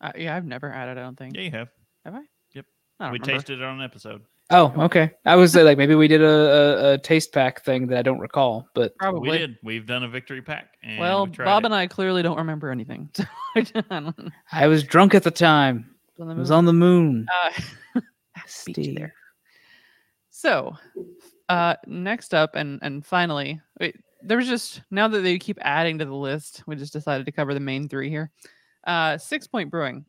Uh, yeah, I've never had it. I don't think. Yeah, you have. Have I? Yep. I don't We remember. tasted it on an episode. Oh, okay. I was like maybe we did a, a, a taste pack thing that I don't recall, but Probably. We did. We've done a victory pack. And Well, we tried Bob it. and I clearly don't remember anything. So I don't I was drunk at the time. Know. I was on the moon. Uh, Steve. there. So, uh, next up, and and finally, wait, there was just now that they keep adding to the list, we just decided to cover the main three here. Uh, Six Point Brewing.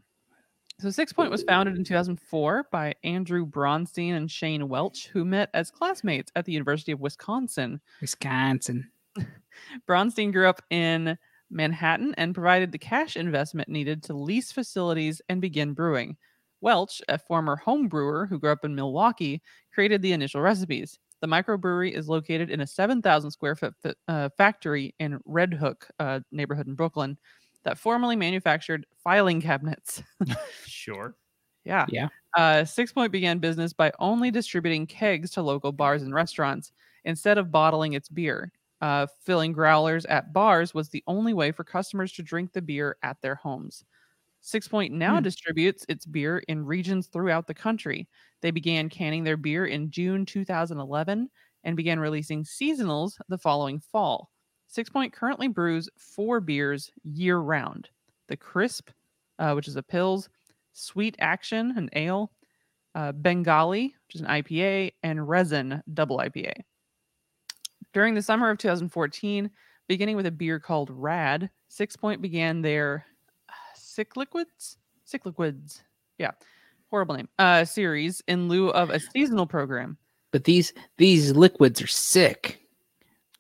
So Six Point was founded in 2004 by Andrew Bronstein and Shane Welch, who met as classmates at the University of Wisconsin. Wisconsin. Bronstein grew up in Manhattan and provided the cash investment needed to lease facilities and begin brewing. Welch, a former home brewer who grew up in Milwaukee, created the initial recipes. The microbrewery is located in a 7,000 square foot uh, factory in Red Hook uh, neighborhood in Brooklyn that formerly manufactured filing cabinets. Sure. Yeah. Yeah. Uh, Six Point began business by only distributing kegs to local bars and restaurants instead of bottling its beer. Uh, filling growlers at bars was the only way for customers to drink the beer at their homes. Six Point now Hmm. distributes its beer in regions throughout the country. They began canning their beer in June 2011 and began releasing seasonals the following fall. Six Point currently brews four beers year round the Crisp, uh, which is a Pils, Sweet Action, an ale, uh, Bengali, which is an IPA, and Resin, double IPA. During the summer of 2014, beginning with a beer called Rad, Six Point began their Sick Liquids, Sick Liquids, yeah, horrible name, uh, series in lieu of a seasonal program. But these these liquids are sick.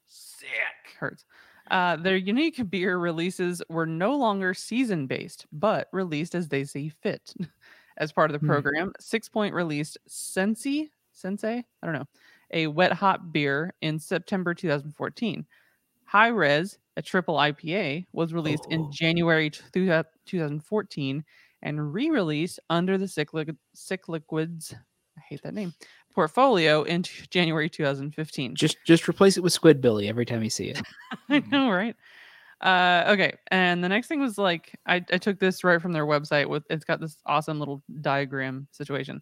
Sick hurts. Uh, their unique beer releases were no longer season based, but released as they see fit. As part of the Hmm. program, Six Point released Sensi, Sensei, I don't know, a wet hop beer in September 2014. High Res, a triple IPA, was released in Oh. January 2014 and re released under the Cyclic- Liquid, Liquids, I hate that name, portfolio in January 2015. Just just replace it with Squidbilly every time you see it. I know, right? Uh, okay, and the next thing was like I, I took this right from their website with it's got this awesome little diagram situation.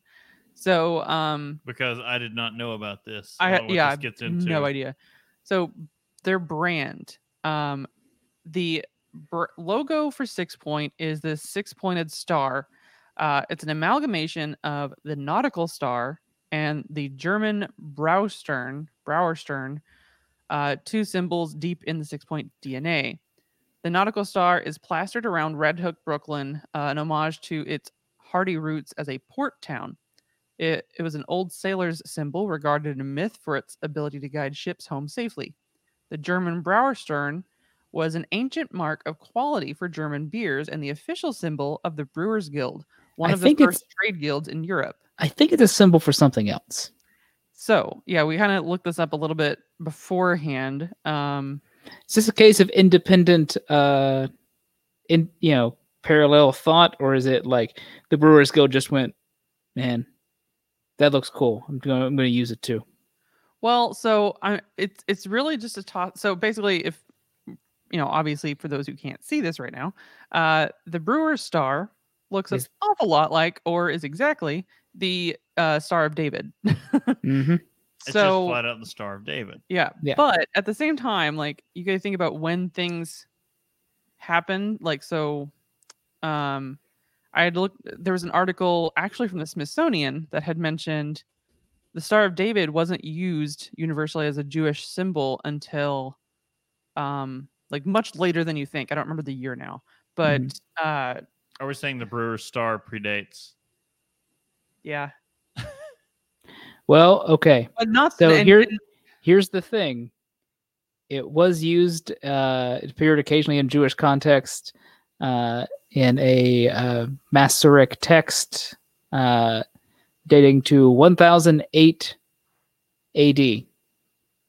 So um Because I did not know about this. I what yeah, this no idea. So their brand, um, the br- logo for Six Point is this six-pointed star. Uh, it's an amalgamation of the nautical star and the German Brauerstern, Brauerstern, uh, two symbols deep in the six-point DNA. The nautical star is plastered around Red Hook, Brooklyn, uh, an homage to its hardy roots as a port town. It, it was an old sailor's symbol regarded in myth for its ability to guide ships home safely. The German Brauerstern was an ancient mark of quality for German beers and the official symbol of the Brewers Guild, one I of the first trade guilds in Europe. I think it's a symbol for something else. So, yeah, we kind of looked this up a little bit beforehand. Um, Is this a case of independent uh in you know parallel thought or is it like the Brewers Guild just went, man, that looks cool. I'm going I'm going to use it too. Well, so I it's it's really just a toss. So basically, if you know, obviously for those who can't see this right now, uh, the Brewer's Star looks an awful lot like, or is exactly the uh, Star of David. Mhm. It's so just flat out the Star of David. yeah. Yeah. But at the same time, like you gotta think about when things happen. Like so um I had looked there was an article actually from the Smithsonian that had mentioned the Star of David wasn't used universally as a Jewish symbol until um like much later than you think. I don't remember the year now. But uh Are we saying the Brewer's Star predates? yeah. Well, okay. But not So and- here and- here's the thing. It was used uh it appeared occasionally in Jewish context uh in a uh Masoretic text uh dating to 1008 AD.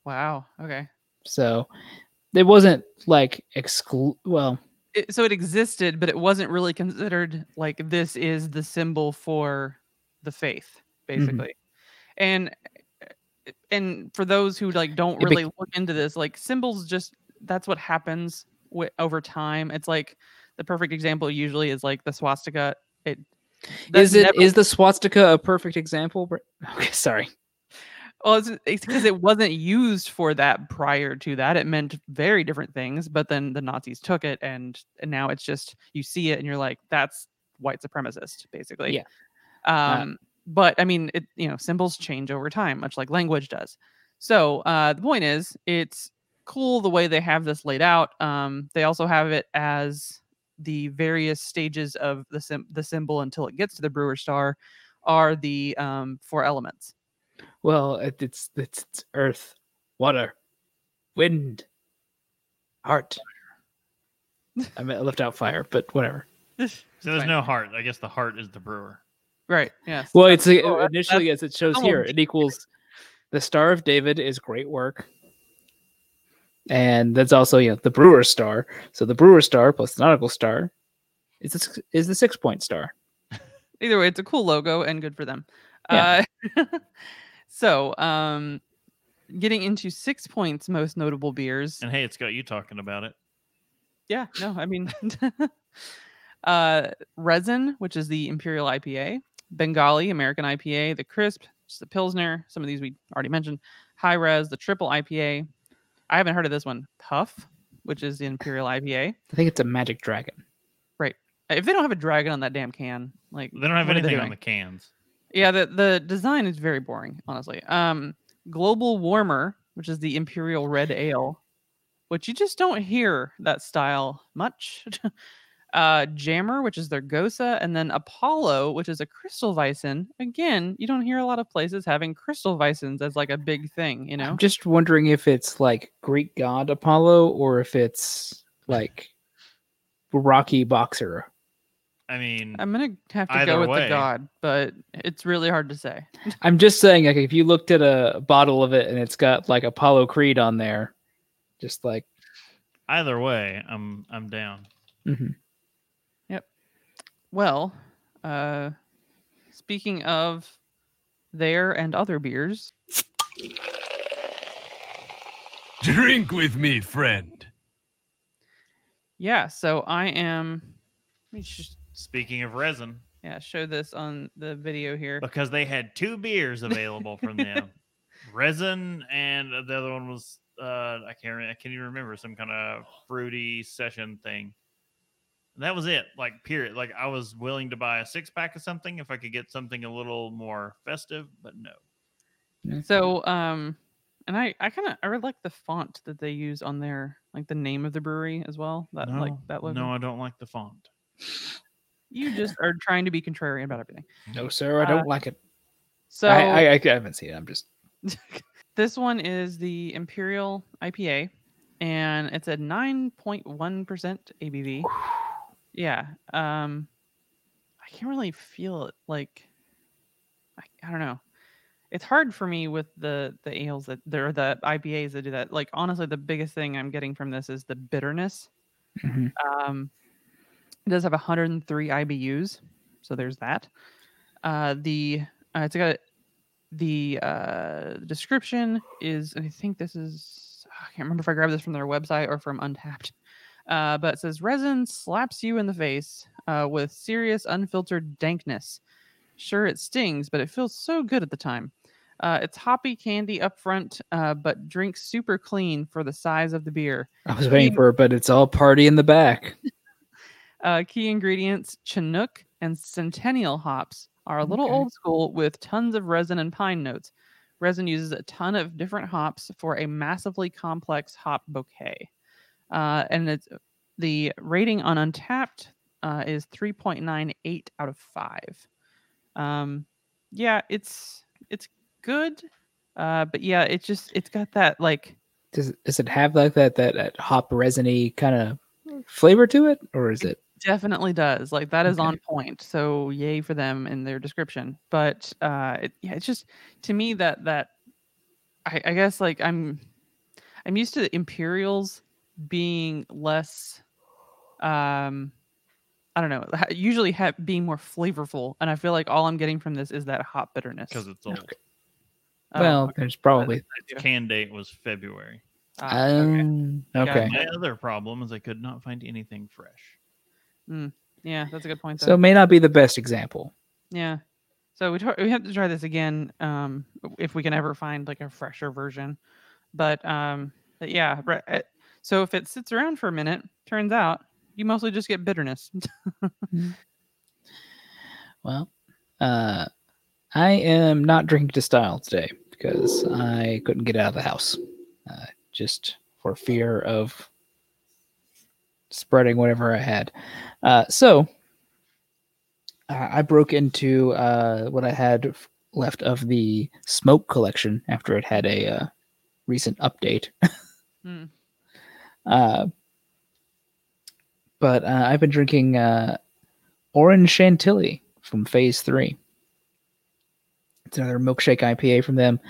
wow. Okay. So it wasn't like exclu well, it, so it existed, but it wasn't really considered like this is the symbol for the faith, basically. And uh, and for those who like don't really look into this, like symbols just that's what happens wi- over time. It's like the perfect example usually is like the swastika. It is it never- is the swastika a perfect example? Okay, sorry. Well, it's because it wasn't used for that prior to that. It meant very different things, but then the Nazis took it, and, and now it's just you see it, and you're like, that's white supremacist, basically. Yeah. Um, but I mean, it you know, symbols change over time, much like language does. So uh, the point is, it's cool the way they have this laid out. Um, they also have it as the various stages of the sim- the symbol until it gets to the brewer star are the um, four elements. Well, it's, it's it's earth, water, wind, heart. I mean, I left out fire, but whatever. So there's Fine. no heart. I guess the heart is the brewer. right. Yes. Well, it's uh, oh, initially as it shows here, it equals the Star of David is great work, and that's also you know the Brewer Star. So the Brewer Star plus the Nautical Star is the, is the six point star. either way, it's a cool logo and good for them. Uh, so, um, getting into six points most notable beers. And hey, it's got you talking about it. Yeah, no, I mean, uh, resin, which is the Imperial IPA, Bengali American IPA, the Crisp, which is the Pilsner. Some of these we already mentioned. High Res, the Triple IPA. I haven't heard of this one. Puff, which is the Imperial IPA. I think it's a Magic Dragon. Right. If they don't have a dragon on that damn can, like They don't have what are they anything on the cans. Yeah, the the design is very boring, honestly. Um, Global Warmer, which is the Imperial Red Ale, which you just don't hear that style much. uh, Jammer, which is their Gose, and then Apollo, which is a Crystal Weissen. Again, you don't hear a lot of places having Crystal Weissens as like a big thing, you know? I'm just wondering if it's like Greek god Apollo or if it's like Rocky boxer. I mean, I'm gonna have to go with way. the god, but it's really hard to say. I'm just saying, like, if you looked at a bottle of it and it's got like Apollo Creed on there, just like, either way, I'm I'm down. mhm. Well, uh, speaking of their and other beers, Drink with me, friend. yeah. So I am. Let me just Speaking of resin, yeah show this on the video here. because they had two beers available from them, resin, and the other one was uh I can't re- I can't even remember some kind of fruity session thing. That was it. Like period. Like I was willing to buy a six pack of something if I could get something a little more festive, but no. So um, and I I kind of I really like the font that they use on their like the name of the brewery as well. That no, like that logo. no, I don't like the font. You just are trying to be contrarian about everything. no, sir, I Uh, don't like it. So I, I, I haven't seen it. I'm just This one is the Imperial IPA, and it's a 9.1% ABV. Yeah. Um, I can't really feel it. Like, I, I don't know. It's hard for me with the the ales that there are the IPAs that do that. Like, honestly, the biggest thing I'm getting from this is the bitterness. Mhm. Um, it does have 103 IBUs, so there's that. Uh, the uh, it's got the uh, description is I think this is I can't remember if I grabbed this from their website or from Untappd, uh, but it says resin slaps you in the face uh, with serious unfiltered dankness. Sure, it stings, but it feels so good at the time. Uh, it's hoppy candy up front, uh, but drinks super clean for the size of the beer. I was waiting for it, but it's all party in the back. Uh, key ingredients Chinook and Centennial hops are a little Okay. old school with tons of resin and pine notes. Resin uses a ton of different hops for a massively complex hop bouquet. Uh, and it's the rating on Untappd uh, is 3.98 out of 5. Um, yeah, it's it's good. Uh, but yeah, it just it's got that like Does does it have like that that, that hop resiny kind of flavor to it, or is it? definitely does like that is Okay. on point so yay for them in their description but uh it, yeah it's just to me that that I, I guess like i'm i'm used to the imperials being less um i don't know usually ha- being more flavorful and i feel like all i'm getting from this is that hot bitterness Because it's old. Okay. Uh, well, there's probably. Its can date was February. ah, okay. Um, Got okay. My other problem is I could not find anything fresh. yeah that's a good point though. So may not be the best example. Yeah. So we, try we have to try this again um, if we can ever find like a fresher version. But, um, but yeah. So if it sits around for a minute, turns out you mostly just get bitterness. Well, uh, I am not drinking to style today because I couldn't get out of the house, uh, just for fear of spreading whatever I had. Uh, so uh, I broke into uh, what I had f- left of the smoke collection after it had a uh, recent update. Hmm. Uh, but uh, I've been drinking uh, Orange Chantilly from Phase Three. It's another milkshake IPA from them.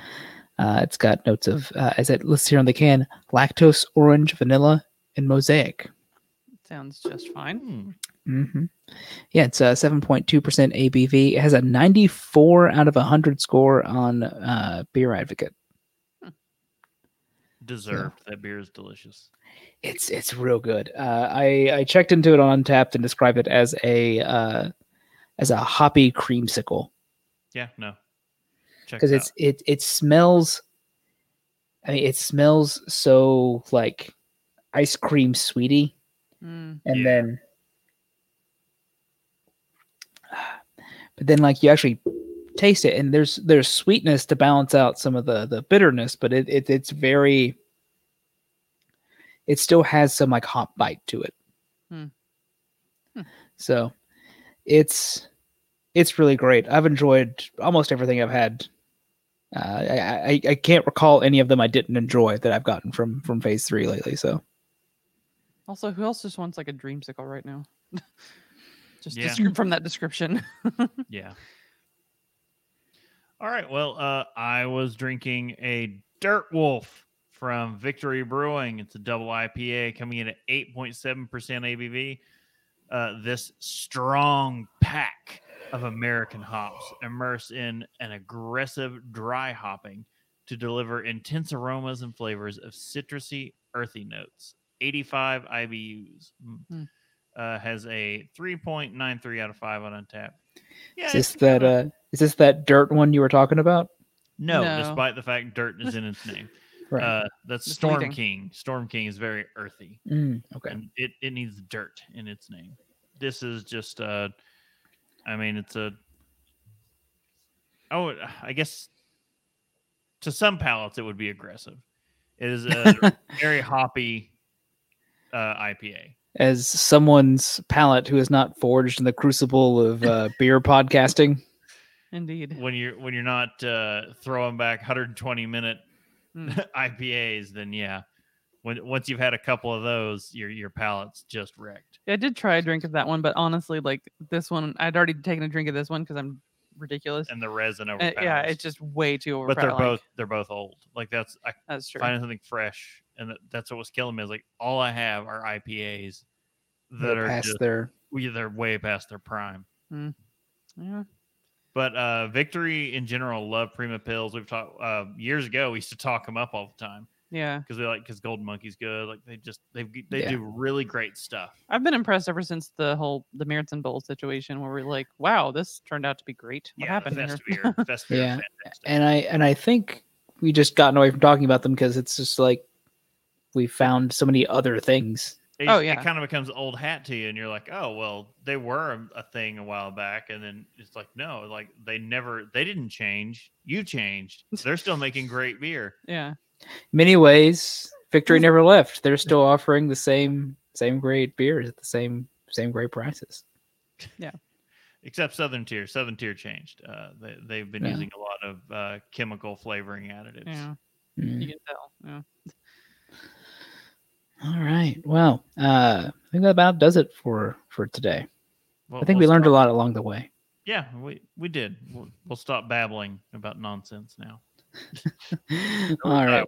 Uh, it's got notes of, uh, as it lists here on the can, lactose, orange, vanilla, and mosaic. Sounds just fine. Hmm. hmm Yeah, it's a 7.2% ABV. It has a 94 out of 100 score on uh, Beer Advocate. Deserved. That beer is delicious. It's it's real good. Uh, I I checked into it on Untappd and described it as a uh, as a hoppy creamsicle Yeah, no. Check because it it's it it smells. I mean, it smells so like ice cream sweetie, Mm. and Yeah. then, but then like you actually taste it, and there's there's sweetness to balance out some of the the bitterness, but it, it it's very. It still has some like hop bite to it. Hmm. Hmm. So, it's it's really great. I've enjoyed almost everything I've had. Uh, I, I I can't recall any of them I didn't enjoy that I've gotten from from Phase Three lately. So Also, who else just wants like a dreamsicle right now? just Yeah. descri- from that description. Yeah. All right. Well, uh, I was drinking a Dirt Wolf from Victory Brewing. It's a double IPA coming in at 8.7% ABV. Uh, this strong pack of American hops immersed in an aggressive dry hopping to deliver intense aromas and flavors of citrusy, earthy notes. 85 IBUs. Mm. Hmm. Uh, has a 3.93 out of 5 on Untappd. Yeah, is this it's that uh is this that dirt one you were talking about? no, No. despite the fact dirt is in its name. Right. Uh, that's Just Storm leaving. King. Storm King is very earthy, Mm, okay. and it, it needs dirt in its name. This is just, uh, I mean, it's a. Oh, I guess to some palates it would be aggressive. It is a very hoppy uh, IPA. As someone's palate who is not forged in the crucible of uh, beer podcasting, Indeed. When you're when you're not uh, throwing back 120 minute Mm. IPAs, then yeah. When once you've had a couple of those, your your palate's just wrecked. Yeah, I did try a drink of that one, but honestly, like this one, I'd already taken a drink of this one because I'm ridiculous. And the resin Uh, yeah, it's just way too overpowered. but they're both they're both old. Like that's I That's true. finding something fresh, and that's what was killing me. Is like all I have are IPAs that they're are past just their we- they're way past their prime. Yeah. But uh Victory in general love Prima Pils. We've talked uh, years ago. We used to talk them up all the time Yeah. because we like because Golden Monkey's good. Like they just they they Yeah. do really great stuff. I've been impressed ever since the whole the Meriton Bowl situation where we're like, wow, this turned out to be great. What yeah, happened the here? Festivir, Festivir Yeah, and I and I think we just gotten away from talking about them because it's just like we found so many other things. It, Oh, yeah, it kind of becomes old hat to you, and you're like, oh well, they were a, a thing a while back, and then it's like, no, like they never, they didn't change. You changed. They're still making great beer. yeah. In many ways, Victory never left. They're still offering the same same great beers at the same same great prices. Yeah. Except Southern Tier. Southern Tier changed. Uh, they, they've been Yeah. using a lot of uh, chemical flavoring additives. Yeah. Mm. You can tell. Yeah. All right. Well, uh, I think that about does it for for today. Well, I think we'll we learned a lot along the way. Yeah, we, we did. We'll, we'll stop babbling about nonsense now. All right.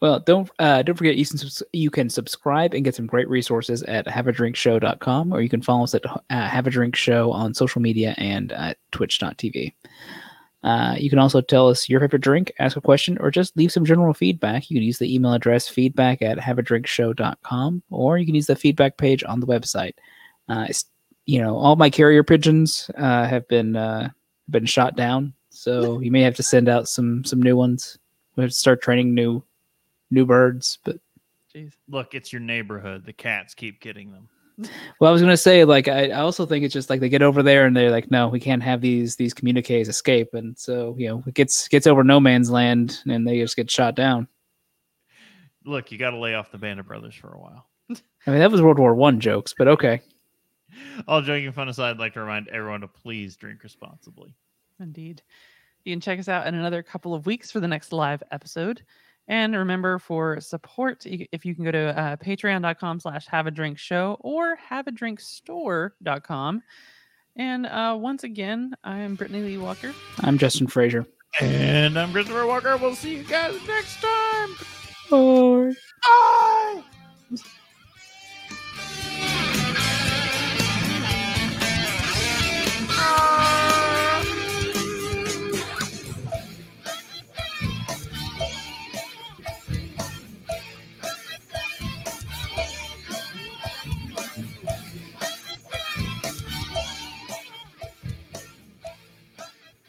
Well, don't uh, don't forget you can subs- you can subscribe and get some great resources at haveadrinkshow.com or you can follow us at uh, Have a Drink Show on social media and at twitch.tv. Uh, you can also tell us your favorite drink, ask a question, or just leave some general feedback. You can use the email address feedback at haveadrinkshow.com or you can use the feedback page on the website. Uh, you know, all my carrier pigeons uh, have been uh, been shot down, so you may have to send out some some new ones. We have to start training new new birds, but Jeez. Look, it's your neighborhood. The cats keep getting them. Well, I was gonna say, like, I, I also think it's just like they get over there and they're like, no, we can't have these these communiques escape, and so you know, it gets gets over no man's land, and they just get shot down. Look, you got to lay off the Band of Brothers for a while. I mean, that was World War One jokes, but okay. All joking fun aside, I'd like to remind everyone to please drink responsibly. Indeed. You can check us out in another couple of weeks for the next live episode. And remember for support, if you can go to uh, patreon.com slash have a drink show or have a drink store.com. And uh, once again, I am Brittany Lee Walker. I'm Justin Frazier. And I'm Christopher Walker. We'll see you guys next time. Bye. Bye.